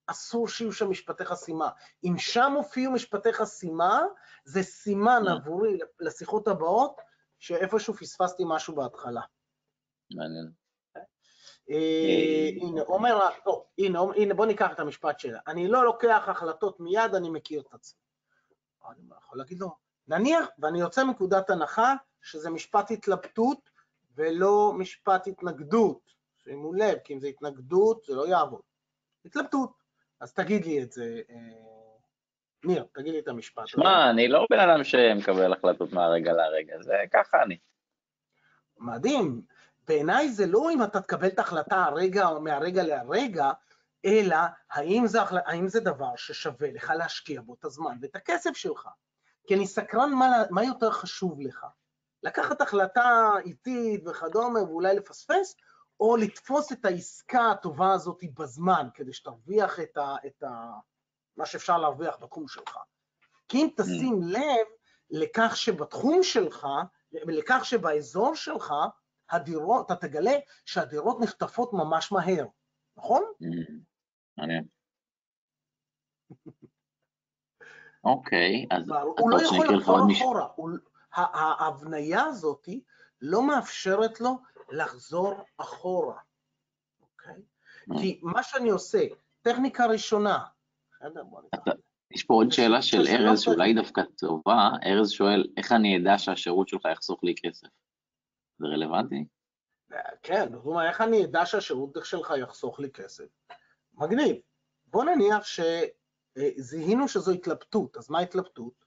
אסור שיהיו שם משפטי חסימה. אם שם הופיעו משפטי חסימה, זה סימן Mm. עבורי לשיחות הבאות, שאיפשהו פספסתי משהו בהתחלה. מעניין. אה, הנה, עומר, טוב, הנה, הנה, בוא ניקח את המשפט שלה. אני לא לוקח החלטות מיד, אני מכיר את עצמי. אני יכול להגיד לו, נניח, ואני יוצא מנקודת הנחה שזה משפט התלבטות ולא משפט התנגדות. שימו לב, כי אם זה התנגדות, זה לא יעבוד. התלבטות. אז תגיד לי את זה, אה, ניר, תגיד לי את המשפט. שמע, אני לא בן אדם שמקבל החלטות מהרגע להרגע, זה ככה אני. מדהים. בעיניי זה לא אם אתה תקבל את ההחלטה הרגע או מהרגע להרגע, אלא האם זה, האם זה דבר ששווה לך להשקיע בו את הזמן ואת הכסף שלך. כי אני סקרן מה, מה יותר חשוב לך. לקחת החלטה איטית וכדומה ואולי לפספס, או לתפוס את העסקה הטובה הזאת בזמן, כדי שתרוויח את, ה, את ה, מה שאפשר להרוויח בתחום שלך. כי אם תשים לב לכך שבתחום שלך, לכך שבאזור שלך, הדירות, אתה תגלה שהדירות נחטפות ממש מהר, נכון? Mm, מעניין. אוקיי, אז הוא לא יכול לחזור? אחורה, ההבניה הזאת לא מאפשרת לו לחזור אחורה, אוקיי? Mm. כי מה שאני עושה, טכניקה ראשונה. יש פה עוד שאלה של ארז, שאולי דווקא טובה. ארז שואל, איך אני אדע שהשירות שלך יחסוך לי כסף? זה רלוונטי? כן, זאת אומרת, איך אני אדע שהשירות שלך יחסוך לי כסף? מגניב. בוא נניח שזיהינו שזו התלבטות, אז מה התלבטות?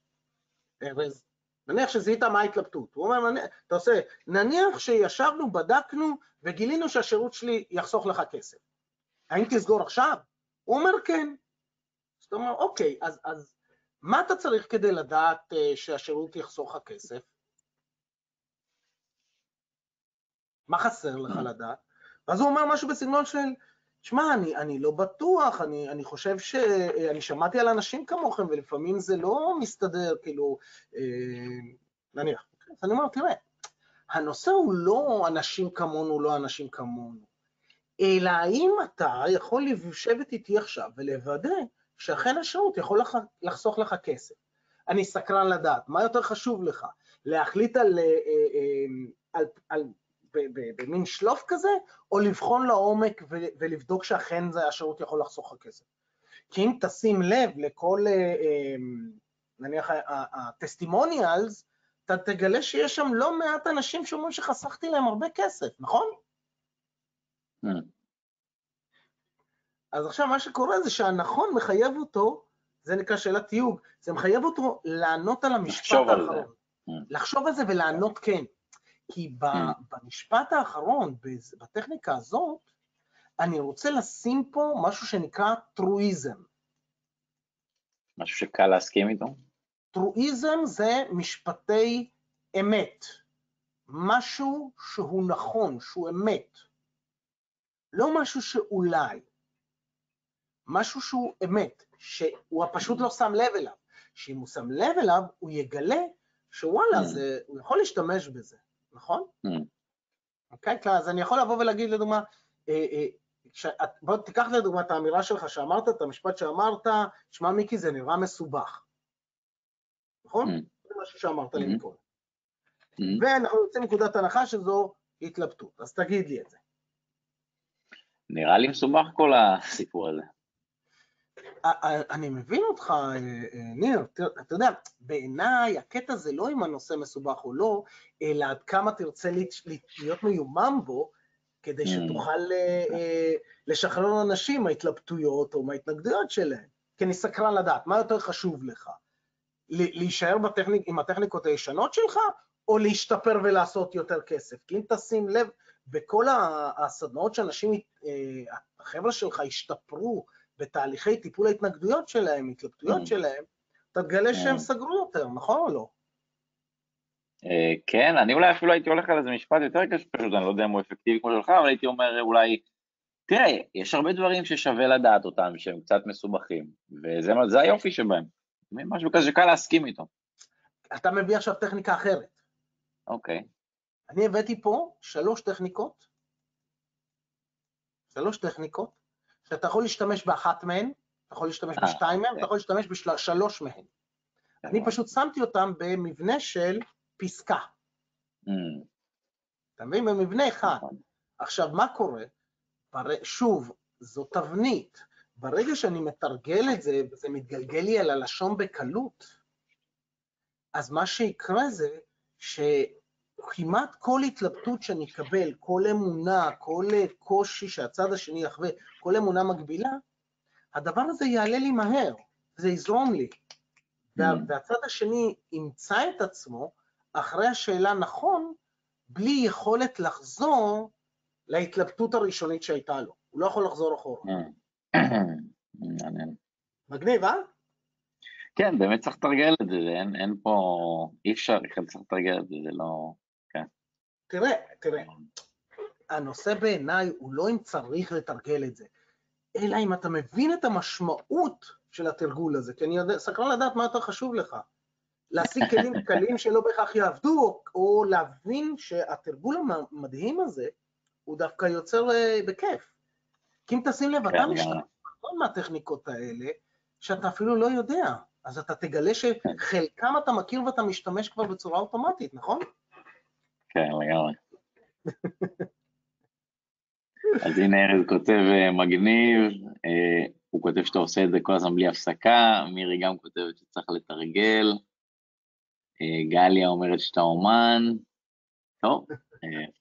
ארז, נניח שזיהית מה ההתלבטות. הוא אומר, נניח, אתה עושה, נניח שישבנו, בדקנו וגילינו שהשירות שלי יחסוך לך כסף. האם תסגור עכשיו? הוא אומר כן. זאת אומרת, אוקיי, אז, אז מה אתה צריך כדי לדעת אה, שהשירות יחסוך לך כסף? מה חסר לך. לדעת? ואז הוא אומר משהו בסגנון של, שמע, אני, אני לא בטוח, אני, אני חושב ש... אני שמעתי על אנשים כמוכם, ולפעמים זה לא מסתדר, כאילו, אה, נניח. אז אני אומר, תראה, הנושא הוא לא אנשים כמונו, לא אנשים כמונו, אלא האם אתה יכול לשבת איתי עכשיו ולוודא שאכן השירות יכול לח, לחסוך לך כסף. אני סקרן לדעת, מה יותר חשוב לך? להחליט על, אה, אה, אה, על, על ב- במין שלוף כזה, או לבחון לעומק ולבדוק שאכן זה השירות יכול לחסוך לך כסף. כי אם תשים לב לכל, אה, אה, נניח הטסטימוניאלס, אתה תגלה שיש שם לא מעט אנשים שאומרים שחסכתי להם הרבה כסף, נכון? Mm. אז עכשיו מה שקורה זה שהנכון מחייב אותו, זה נקרא שאלת תיוג, זה מחייב אותו לענות על המשפט. האחרון. Mm. לחשוב על זה ולענות כן. כי ב- Mm. במשפט האחרון, בטכניקה הזאת, אני רוצה לשים פה משהו שנקרא טרואיזם. משהו שקל להסכים איתו? טרואיזם זה משפטי אמת, משהו שהוא נכון, שהוא אמת, לא משהו שאולי, משהו שהוא אמת, שהוא פשוט לא שם לב אליו, שאם הוא שם לב אליו, הוא יגלה שוואלה, Mm. זה, הוא יכול להשתמש בזה, נכון? Mm. אוקיי, okay, אז אני יכול לבוא ולהגיד לדוגמה, אה, אה, שאת, בוא תיקח לדוגמה את האמירה שלך שאמרת, את המשפט שאמרת, שמע מיקי זה נראה מסובך, נכון? Mm. זה משהו שאמרת לי Mhm. מקודם. Mm. ואנחנו יוצאים מנקודת הנחה שזו התלבטות, אז תגיד לי את זה. נראה לי מסובך כל הסיפור הזה. א- א- אני מבין אותך, אה, אה, ניר, אתה יודע, בעיניי הקטע זה לא אם הנושא מסובך או לא, אלא עד כמה תרצה להיות- מיומם בו, כדי Mm. שתוכל אה, אה, לשחרר אנשים מההתלבטויות או מההתנגדויות שלהם. כי אני סקרן לדעת, מה יותר חשוב לך? להישאר בטכניק, עם הטכניקות הישנות שלך, או להשתפר ולעשות יותר כסף? כי אם תשים לב, בכל הסדנאות שאנשים, אה, החבר'ה שלך השתפרו בתהליכי טיפול ההתנגדויות שלהם, התלבטויות Mm. שלהם, אתה תגלה שהם כן. סגרו יותר, נכון או לא? אה, כן, אני אולי אפילו הייתי הולך על איזה משפט יותר קשה, פשוט אני לא יודע אם הוא אפקטיבי כמו שלך, אבל הייתי אומר אולי, תראה, יש הרבה דברים ששווה לדעת אותם, שהם קצת מסובכים, וזה היופי שבהם. משהו כזה שקל להסכים איתו. אתה מביא עכשיו טכניקה אחרת. אוקיי. אני הבאתי פה שלוש טכניקות, שלוש טכניקות, שאתה יכול להשתמש באחת מהן, אתה יכול להשתמש אה, בשתיים מהן, אוקיי. אתה יכול להשתמש בשלוש מהן. אני פשוט שמתי אותם במבנה של פסקה, Mm, אתה מבין? במבנה אחד. נכון. עכשיו, מה קורה? שוב, זו תבנית. ברגע שאני מתרגל את זה, וזה מתגלגל לי על הלשון בקלות, אז מה שיקרה זה שכמעט כל התלבטות שאני אקבל, כל אמונה, כל קושי שהצד השני יחווה, כל אמונה מגבילה, הדבר הזה יעלה לי מהר, זה יזרום לי. וה- Mm. והצד השני ימצא את עצמו אחרי השאלה נכון, בלי יכולת לחזור להתלבטות הראשונית שהייתה לו. הוא לא יכול לחזור אחורה. Mm. מעניין. מגניב, אה? כן, באמת צריך לתרגל את זה, אין, אין פה, אי אפשר, בכלל צריך לתרגל את זה, זה לא... תראה, תראה, הנושא בעיניי הוא לא אם צריך לתרגל את זה, אלא אם אתה מבין את המשמעות של התרגול הזה, כי אני יודע, סקרן לדעת מה יותר חשוב לך. להשיג כלים קלים שלא בהכרח יעבדו, או, או להבין שהתרגול המדהים הזה, הוא דווקא יוצר אה, בכיף. כי אם תשים לב, אתה כן, משתמש. בהמון מהטכניקות האלה, שאתה אפילו לא יודע. אז אתה תגלה שחלקם אתה מכיר ואתה משתמש כבר בצורה אוטומטית, נכון? כן, לגמרי. אז הנה ארז כותב אה, מגניב, אה, הוא כותב שאתה עושה את זה כל הזמן בלי הפסקה, מירי גם כותבת שצריך לתרגל, אה, גליה אומרת שאתה אומן, טוב,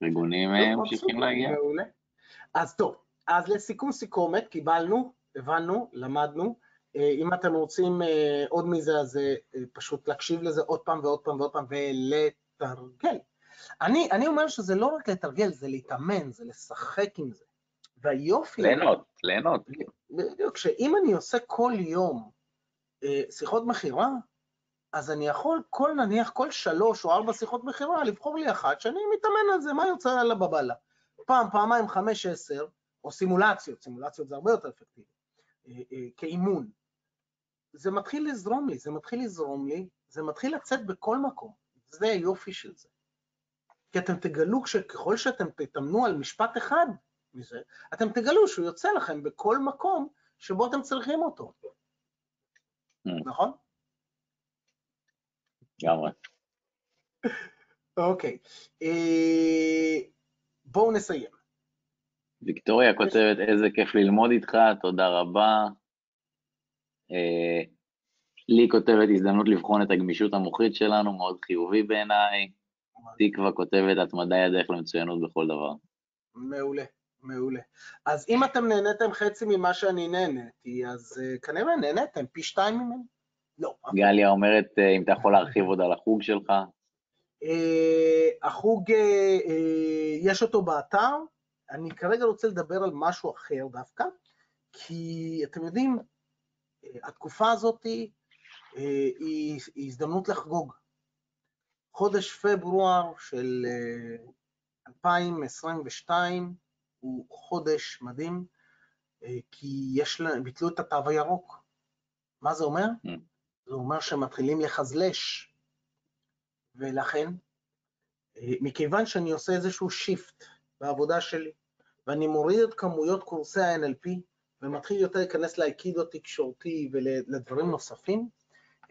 פרגונים אה, טוב, ממשיכים להגיע. מעולה. אז טוב, אז לסיכום סיכומת, קיבלנו, הבנו, למדנו. אם אתם רוצים עוד מזה, אז פשוט להקשיב לזה עוד פעם ועוד פעם ועוד פעם ולתרגל. אני, אני אומר שזה לא רק לתרגל, זה להתאמן, זה לשחק עם זה. והיופי... ליהנות, ליהנות. בדיוק, שאם אני עושה כל יום אה, שיחות מכירה, אז אני יכול כל, נניח, כל שלוש או ארבע שיחות מכירה, לבחור לי אחת שאני מתאמן על זה, מה יוצא על הבבלה. פעם, פעמיים, חמש, עשר, או סימולציות, סימולציות זה הרבה יותר אפקטיבי, אה, אה, כאימון. זה מתחיל לזרום לי, זה מתחיל לזרום לי, זה מתחיל לצאת בכל מקום. זה היופי של זה. כי אתם תגלו שככל שאתם תתאמנו על משפט אחד מזה, אתם תגלו שהוא יוצא לכם בכל מקום שבו אתם צריכים אותו. Mm. נכון? לגמרי. אוקיי. אה, בואו נסיים. ויקטוריה כותבת, איזה כיף ללמוד איתך, תודה רבה. אה, לי כותבת, הזדמנות לבחון את הגמישות המוחית שלנו, מאוד חיובי בעיניי. תקווה כותבת, התמדה היא הדרך למצוינות בכל דבר. מעולה, מעולה. אז אם אתם נהניתם חצי ממה שאני נהניתי, אז uh, כנראה נהניתם פי שתיים ממני. לא. גליה אומרת, אה, אם אתה יכול להרחיב עוד על החוג שלך. Uh, החוג, יש אותו באתר, אני כרגע רוצה לדבר על משהו אחר דווקא, כי אתם יודעים, התקופה הזאת היא, היא הזדמנות לחגוג. חודש פברואר של uh, 2022 הוא חודש מדהים, uh, כי יש ביטלו את התו הירוק. מה זה אומר? Mm. זה אומר שמתחילים לחזלש, ולכן, אה, מכיוון שאני עושה איזשהו שיפט בעבודה שלי, ואני מוריד את כמויות קורסי ה-NLP, ומתחיל יותר להיכנס לאייקידו תקשורתי ולדברים נוספים,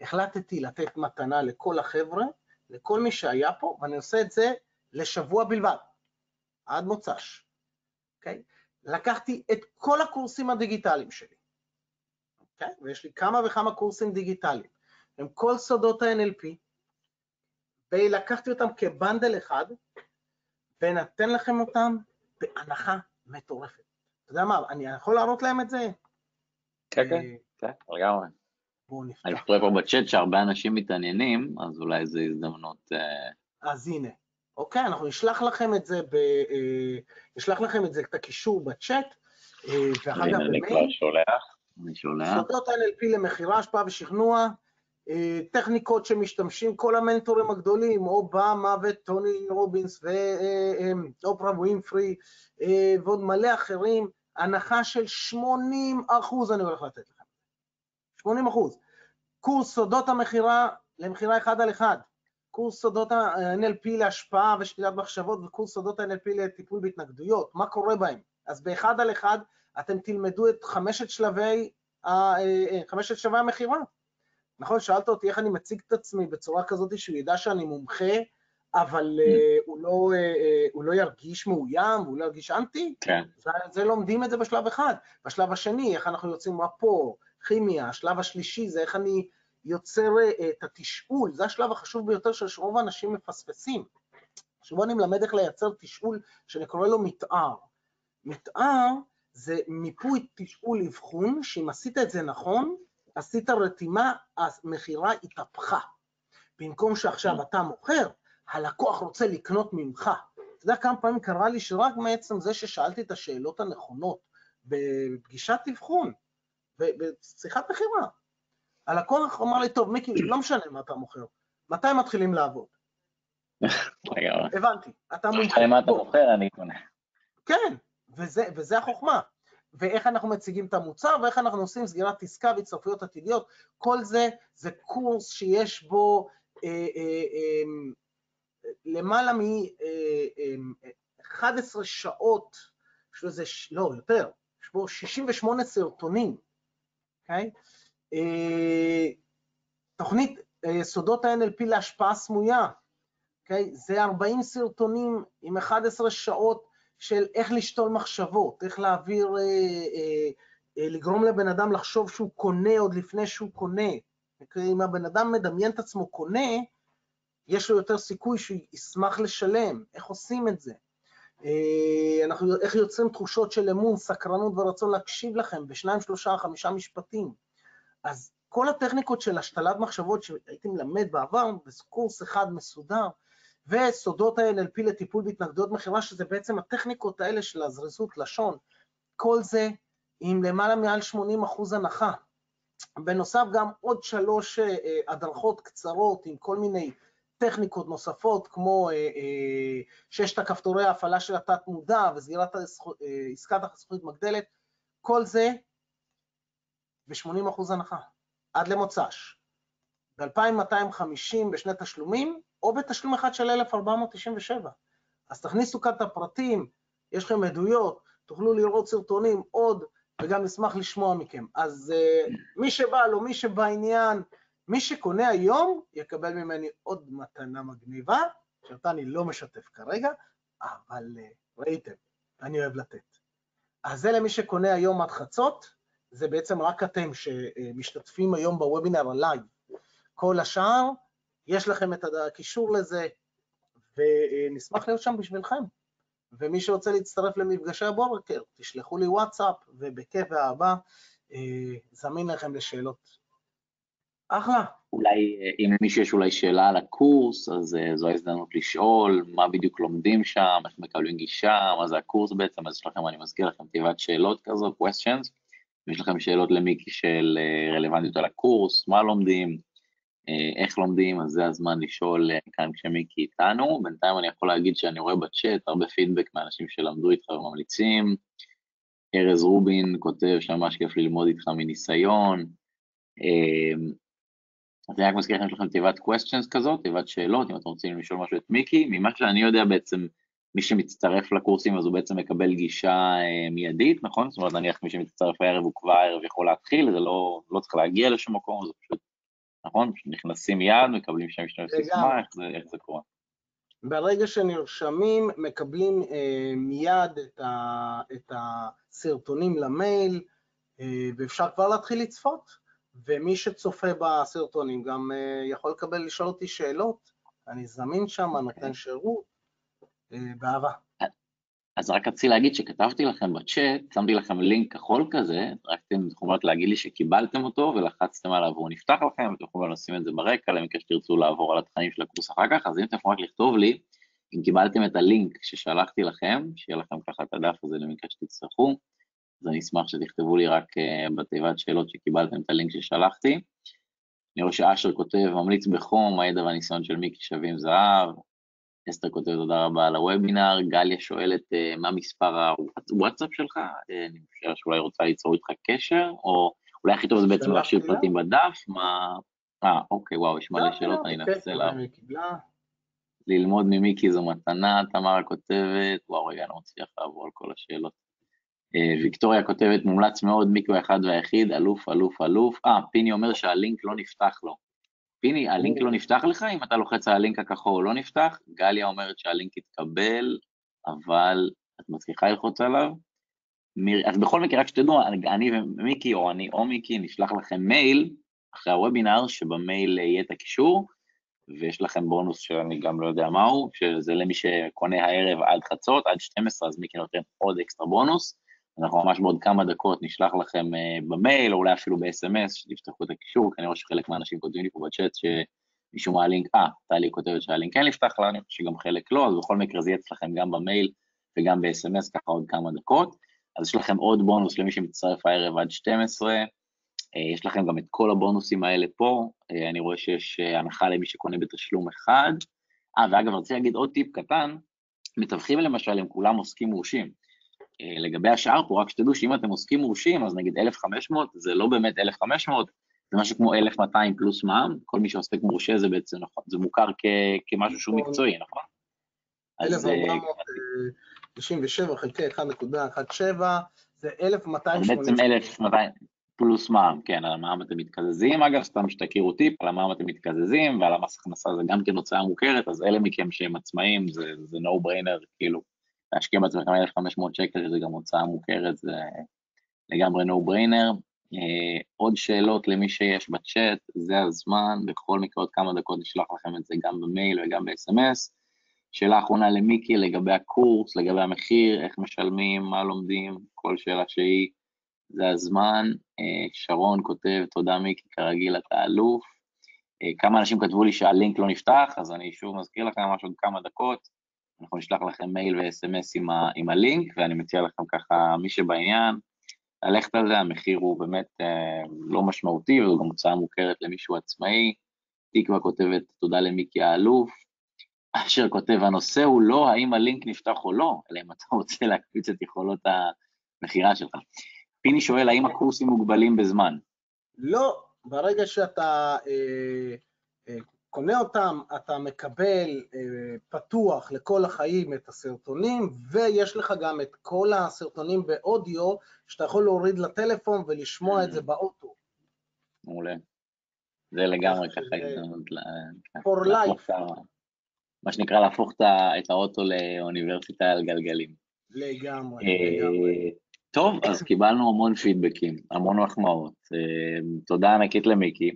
החלטתי לתת מתנה לכל החבר'ה, לכל מי שהיה פה, ואני עושה את זה לשבוע בלבד, עד מוצ"ש, אוקיי? לקחתי את כל הקורסים הדיגיטליים שלי, אוקיי? ויש לי כמה וכמה קורסים דיגיטליים, הם כל סודות ה-NLP, ולקחתי אותם כבנדל אחד, ונתן לכם אותם בהנחה מטורפת. אתה יודע מה, אני יכול להראות להם את זה? כן, כן, אה, כן, לגמרי. בואו אני נפתח. קורא פה בצ'אט שהרבה אנשים מתעניינים, אז אולי זו הזדמנות... אה, אז הנה, אוקיי, אנחנו נשלח לכם את זה, ב, אה, נשלח לכם את זה, את הקישור בצ'אט, אה, ואחר כך הנה אני כבר במייל. שולח, אני שולח. סודות NLP למכירה, השפעה ושכנוע, טכניקות שמשתמשים כל המנטורים הגדולים, אובמה וטוני רובינס ואופרה ווינפרי ועוד מלא אחרים, הנחה של 80 אחוז אני הולך לתת לכם. 80 אחוז. קורס סודות המכירה למכירה אחד על אחד, קורס סודות ה-NLP להשפעה ושתילת מחשבות וקורס סודות ה-NLP לטיפול בהתנגדויות, מה קורה בהם? אז באחד על אחד אתם תלמדו את חמשת שלבי, אה, אה, חמשת שלבי המכירה. נכון, שאלת אותי איך אני מציג את עצמי בצורה כזאת שהוא ידע שאני מומחה, אבל uh, הוא, לא, uh, הוא לא ירגיש מאוים, הוא לא ירגיש אנטי? כן. זה, זה לומדים את זה בשלב אחד. בשלב השני, איך אנחנו יוצאים רפור, כימיה, השלב השלישי זה איך אני יוצר uh, את התשאול, זה השלב החשוב ביותר שרוב האנשים מפספסים. שבו אני מלמד איך לייצר תשאול שאני קורא לו מתאר. מתאר זה מיפוי תשאול אבחון, שאם עשית את זה נכון, עשית רתימה, המכירה התהפכה. במקום שעכשיו אתה מוכר, הלקוח רוצה לקנות ממך. אתה יודע כמה פעמים קרה לי שרק מעצם זה ששאלתי את השאלות הנכונות בפגישת אבחון, בשיחת מכירה, הלקוח אמר לי, טוב, מיקי, לא משנה מה אתה מוכר, מתי מתחילים לעבוד? הבנתי, אתה מומחה. מה אתה מוכר, אני קונה. כן, וזה, וזה החוכמה. ואיך אנחנו מציגים את המוצר, ואיך אנחנו עושים סגירת עסקה והצטרפויות עתידיות, כל זה, זה קורס שיש בו אה, אה, אה, למעלה מ-11 אה, אה, שעות, יש לזה, לא, יותר, יש בו 68 סרטונים, אוקיי? אה, תוכנית סודות ה-NLP להשפעה סמויה, אוקיי? זה 40 סרטונים עם 11 שעות של איך לשתול מחשבות, איך להעביר, אה, אה, אה, לגרום לבן אדם לחשוב שהוא קונה עוד לפני שהוא קונה. אם הבן אדם מדמיין את עצמו קונה, יש לו יותר סיכוי שהוא ישמח לשלם. איך עושים את זה? אה, אנחנו, איך יוצרים תחושות של אמון, סקרנות ורצון להקשיב לכם בשניים, שלושה, חמישה משפטים. אז כל הטכניקות של השתלת מחשבות שהייתי מלמד בעבר, בקורס אחד מסודר, וסודות ה-NLP לטיפול בהתנגדויות מכירה, שזה בעצם הטכניקות האלה של הזריזות לשון, כל זה עם למעלה מעל 80 אחוז הנחה. בנוסף גם עוד שלוש אה, הדרכות קצרות עם כל מיני טכניקות נוספות, כמו אה, אה, ששת הכפתורי ההפעלה של התת-מודע וסגירת עסקת החסכות מגדלת, כל זה ב-80 אחוז הנחה, עד למוצ"ש. ב-2250 בשני תשלומים, או בתשלום אחד של 1,497. אז תכניסו כאן את הפרטים, יש לכם עדויות, תוכלו לראות סרטונים עוד, וגם נשמח לשמוע מכם. אז מי שבא לו, מי שבעניין, מי שקונה היום, יקבל ממני עוד מתנה מגניבה, שאותה אני לא משתף כרגע, אבל אה, ראיתם, אני אוהב לתת. אז זה למי שקונה היום עד חצות, זה בעצם רק אתם שמשתתפים היום בוובינר הלייב. כל השאר, יש לכם את הקישור לזה, ונשמח להיות שם בשבילכם. ומי שרוצה להצטרף למפגשי הבורקר, תשלחו לי וואטסאפ, ובכיף ואהבה אה, זמין לכם לשאלות. אחלה. אולי, אה, אם למישהו יש אולי שאלה על הקורס, אז אה, זו ההזדמנות לשאול מה בדיוק לומדים שם, איך מקבלים גישה, מה זה הקורס בעצם, אז יש לכם, אני מזכיר לכם, תיבת שאלות כזו, questions, אם יש לכם שאלות למיקי של רלוונטיות על הקורס, מה לומדים, אה, איך לומדים, אז זה הזמן לשאול אה, כאן כשמיקי איתנו. בינתיים אני יכול להגיד שאני רואה בצ'אט הרבה פידבק מאנשים שלמדו איתך וממליצים. ארז רובין כותב שממש כיף ללמוד איתך מניסיון. אה, אז אני רק מזכיר לכם, יש לכם תיבת questions כזאת, תיבת שאלות, אם אתם רוצים לשאול משהו את מיקי. ממה שאני יודע בעצם, מי שמצטרף לקורסים אז הוא בעצם מקבל גישה מיידית, נכון? זאת אומרת, נניח מי שמצטרף הערב הוא כבר הערב יכול להתחיל, זה לא, לא צריך להגיע לשום מקום, זה פשוט נכון? נכנסים מיד, מקבלים שם משתמש סיסמה, איך איך זה קורה? ברגע שנרשמים, מקבלים אה, מיד את, ה, את הסרטונים למייל, אה, ואפשר כבר להתחיל לצפות. ומי שצופה בסרטונים גם אה, יכול לקבל, לשאול אותי שאלות, אני זמין שם, okay. נותן שירות, אה, באהבה. אז רק רציתי להגיד שכתבתי לכם בצ'אט, שמתי לכם לינק כחול כזה, רק אתם יכולים להגיד לי שקיבלתם אותו ולחצתם עליו והוא נפתח לכם, אתם יכולים לשים את זה ברקע למקרה שתרצו לעבור על התכנים של הקורס אחר כך, אז אם אתם יכולים רק לכתוב לי, אם קיבלתם את הלינק ששלחתי לכם, שיהיה לכם ככה את הדף הזה למקרה שתצטרכו, אז אני אשמח שתכתבו לי רק uh, בתיבת שאלות שקיבלתם את הלינק ששלחתי. אני רואה שאשר כותב, ממליץ בחום, הידע והניסיון של מיקי שווים זהב. אסתר כותב תודה רבה על הוובינר, גליה שואלת אה, מה מספר הוואטסאפ שלך, אה, אני חושב שאולי רוצה ליצור איתך קשר, או אולי הכי טוב זה בעצם להשאיר פרטים בדף, מה... אה, אוקיי, וואו, יש מלא שאלות, אני אנסה לה... ללמוד ממיקי זו מתנה, תמרה כותבת, וואו, רגע, אני לא מצליח לעבור על כל השאלות. אה, ויקטוריה כותבת, מומלץ מאוד, מיקי הוא האחד והיחיד, אלוף, אלוף, אלוף. אה, פיני אומר שהלינק לא נפתח לו. פיני, הלינק לא נפתח לך? אם אתה לוחץ על הלינק הכחול הוא לא נפתח? גליה אומרת שהלינק יתקבל, אבל את מצליחה ללחוץ עליו? מיר... אז בכל מקרה, רק שתדעו, אני ומיקי, או אני או מיקי, נשלח לכם מייל אחרי הוובינר, שבמייל יהיה את הקישור, ויש לכם בונוס שאני גם לא יודע מהו, שזה למי שקונה הערב עד חצות, עד 12, אז מיקי נותן עוד אקסטרה בונוס. אנחנו ממש בעוד כמה דקות נשלח לכם אה, במייל, או אולי אפילו ב-SMS, שתפתחו את הקישור, כי אני רואה שחלק מהאנשים כותבים לי פה בצ'אט שמישהו מהלינק, אה, טלי כותבת שהלינק כן נפתח חושב שגם חלק לא, אז בכל מקרה זה יהיה אצלכם גם במייל וגם ב-SMS, ככה עוד כמה דקות. אז יש לכם עוד בונוס למי שמצטרף הערב עד 12, uh, אה, יש לכם גם את כל הבונוסים האלה פה, uh, אני רואה שיש הנחה למי שקונה בתשלום אחד. אה, ואגב, רוצה להגיד עוד טיפ קטן, מתווכים למשל הם כולם עוסקים מורשים. אה, לגבי השאר פה, רק שתדעו שאם אתם עוסקים מורשים, אז נגיד 1,500 זה לא באמת 1,500, זה משהו כמו 1,200 פלוס מע"מ, כל מי שעוסק מורשה זה בעצם, נכון, זה מוכר כ- כמשהו שהוא נכון. מקצועי, נכון? 1,497 אה, חלקי 1.17 זה 1,280. בעצם 1,200 פלוס מע"מ, כן, על המע"מ אתם מתקזזים, אגב, סתם שתכירו טיפ, על המע"מ אתם מתקזזים, ועל המס הכנסה זה גם כן הוצאה מוכרת, אז אלה מכם שהם עצמאים, זה, זה no brainer, כאילו, להשקיע בעצמכם 1,500 שקל, שזה גם הוצאה מוכרת, זה לגמרי no brainer. Uh, עוד שאלות למי שיש בצ'אט, זה הזמן, בכל מקרה עוד כמה דקות נשלח לכם את זה גם במייל וגם ב-SMS. שאלה אחרונה למיקי לגבי הקורס, לגבי המחיר, איך משלמים, מה לומדים, כל שאלה שהיא, זה הזמן. Uh, שרון כותב, תודה מיקי, כרגיל אתה אלוף. Uh, כמה אנשים כתבו לי שהלינק לא נפתח, אז אני שוב מזכיר לכם ממש עוד כמה דקות. אנחנו נשלח לכם מייל ו-SMS עם, עם הלינק, ואני מציע לכם ככה, מי שבעניין, ללכת על זה, המחיר הוא באמת אה, לא משמעותי, וזו גם הוצאה מוכרת למישהו עצמאי. תקווה כותבת, תודה למיקי האלוף. אשר כותב, הנושא הוא לא האם הלינק נפתח או לא, אלא אם אתה רוצה להקפיץ את יכולות המכירה שלך. פיני שואל, האם הקורסים מוגבלים בזמן? לא, ברגע שאתה אה, אה, קונה אותם, אתה מקבל אה, פתוח לכל החיים את הסרטונים, ויש לך גם את כל הסרטונים באודיו, שאתה יכול להוריד לטלפון ולשמוע את זה באוטו. מעולה. זה לגמרי ככה הזדמנות for life. מה שנקרא להפוך את האוטו לאוניברסיטה על גלגלים. לגמרי, אה, לגמרי. טוב, אז קיבלנו המון פידבקים, המון מחמאות. אה, תודה ענקית למיקי.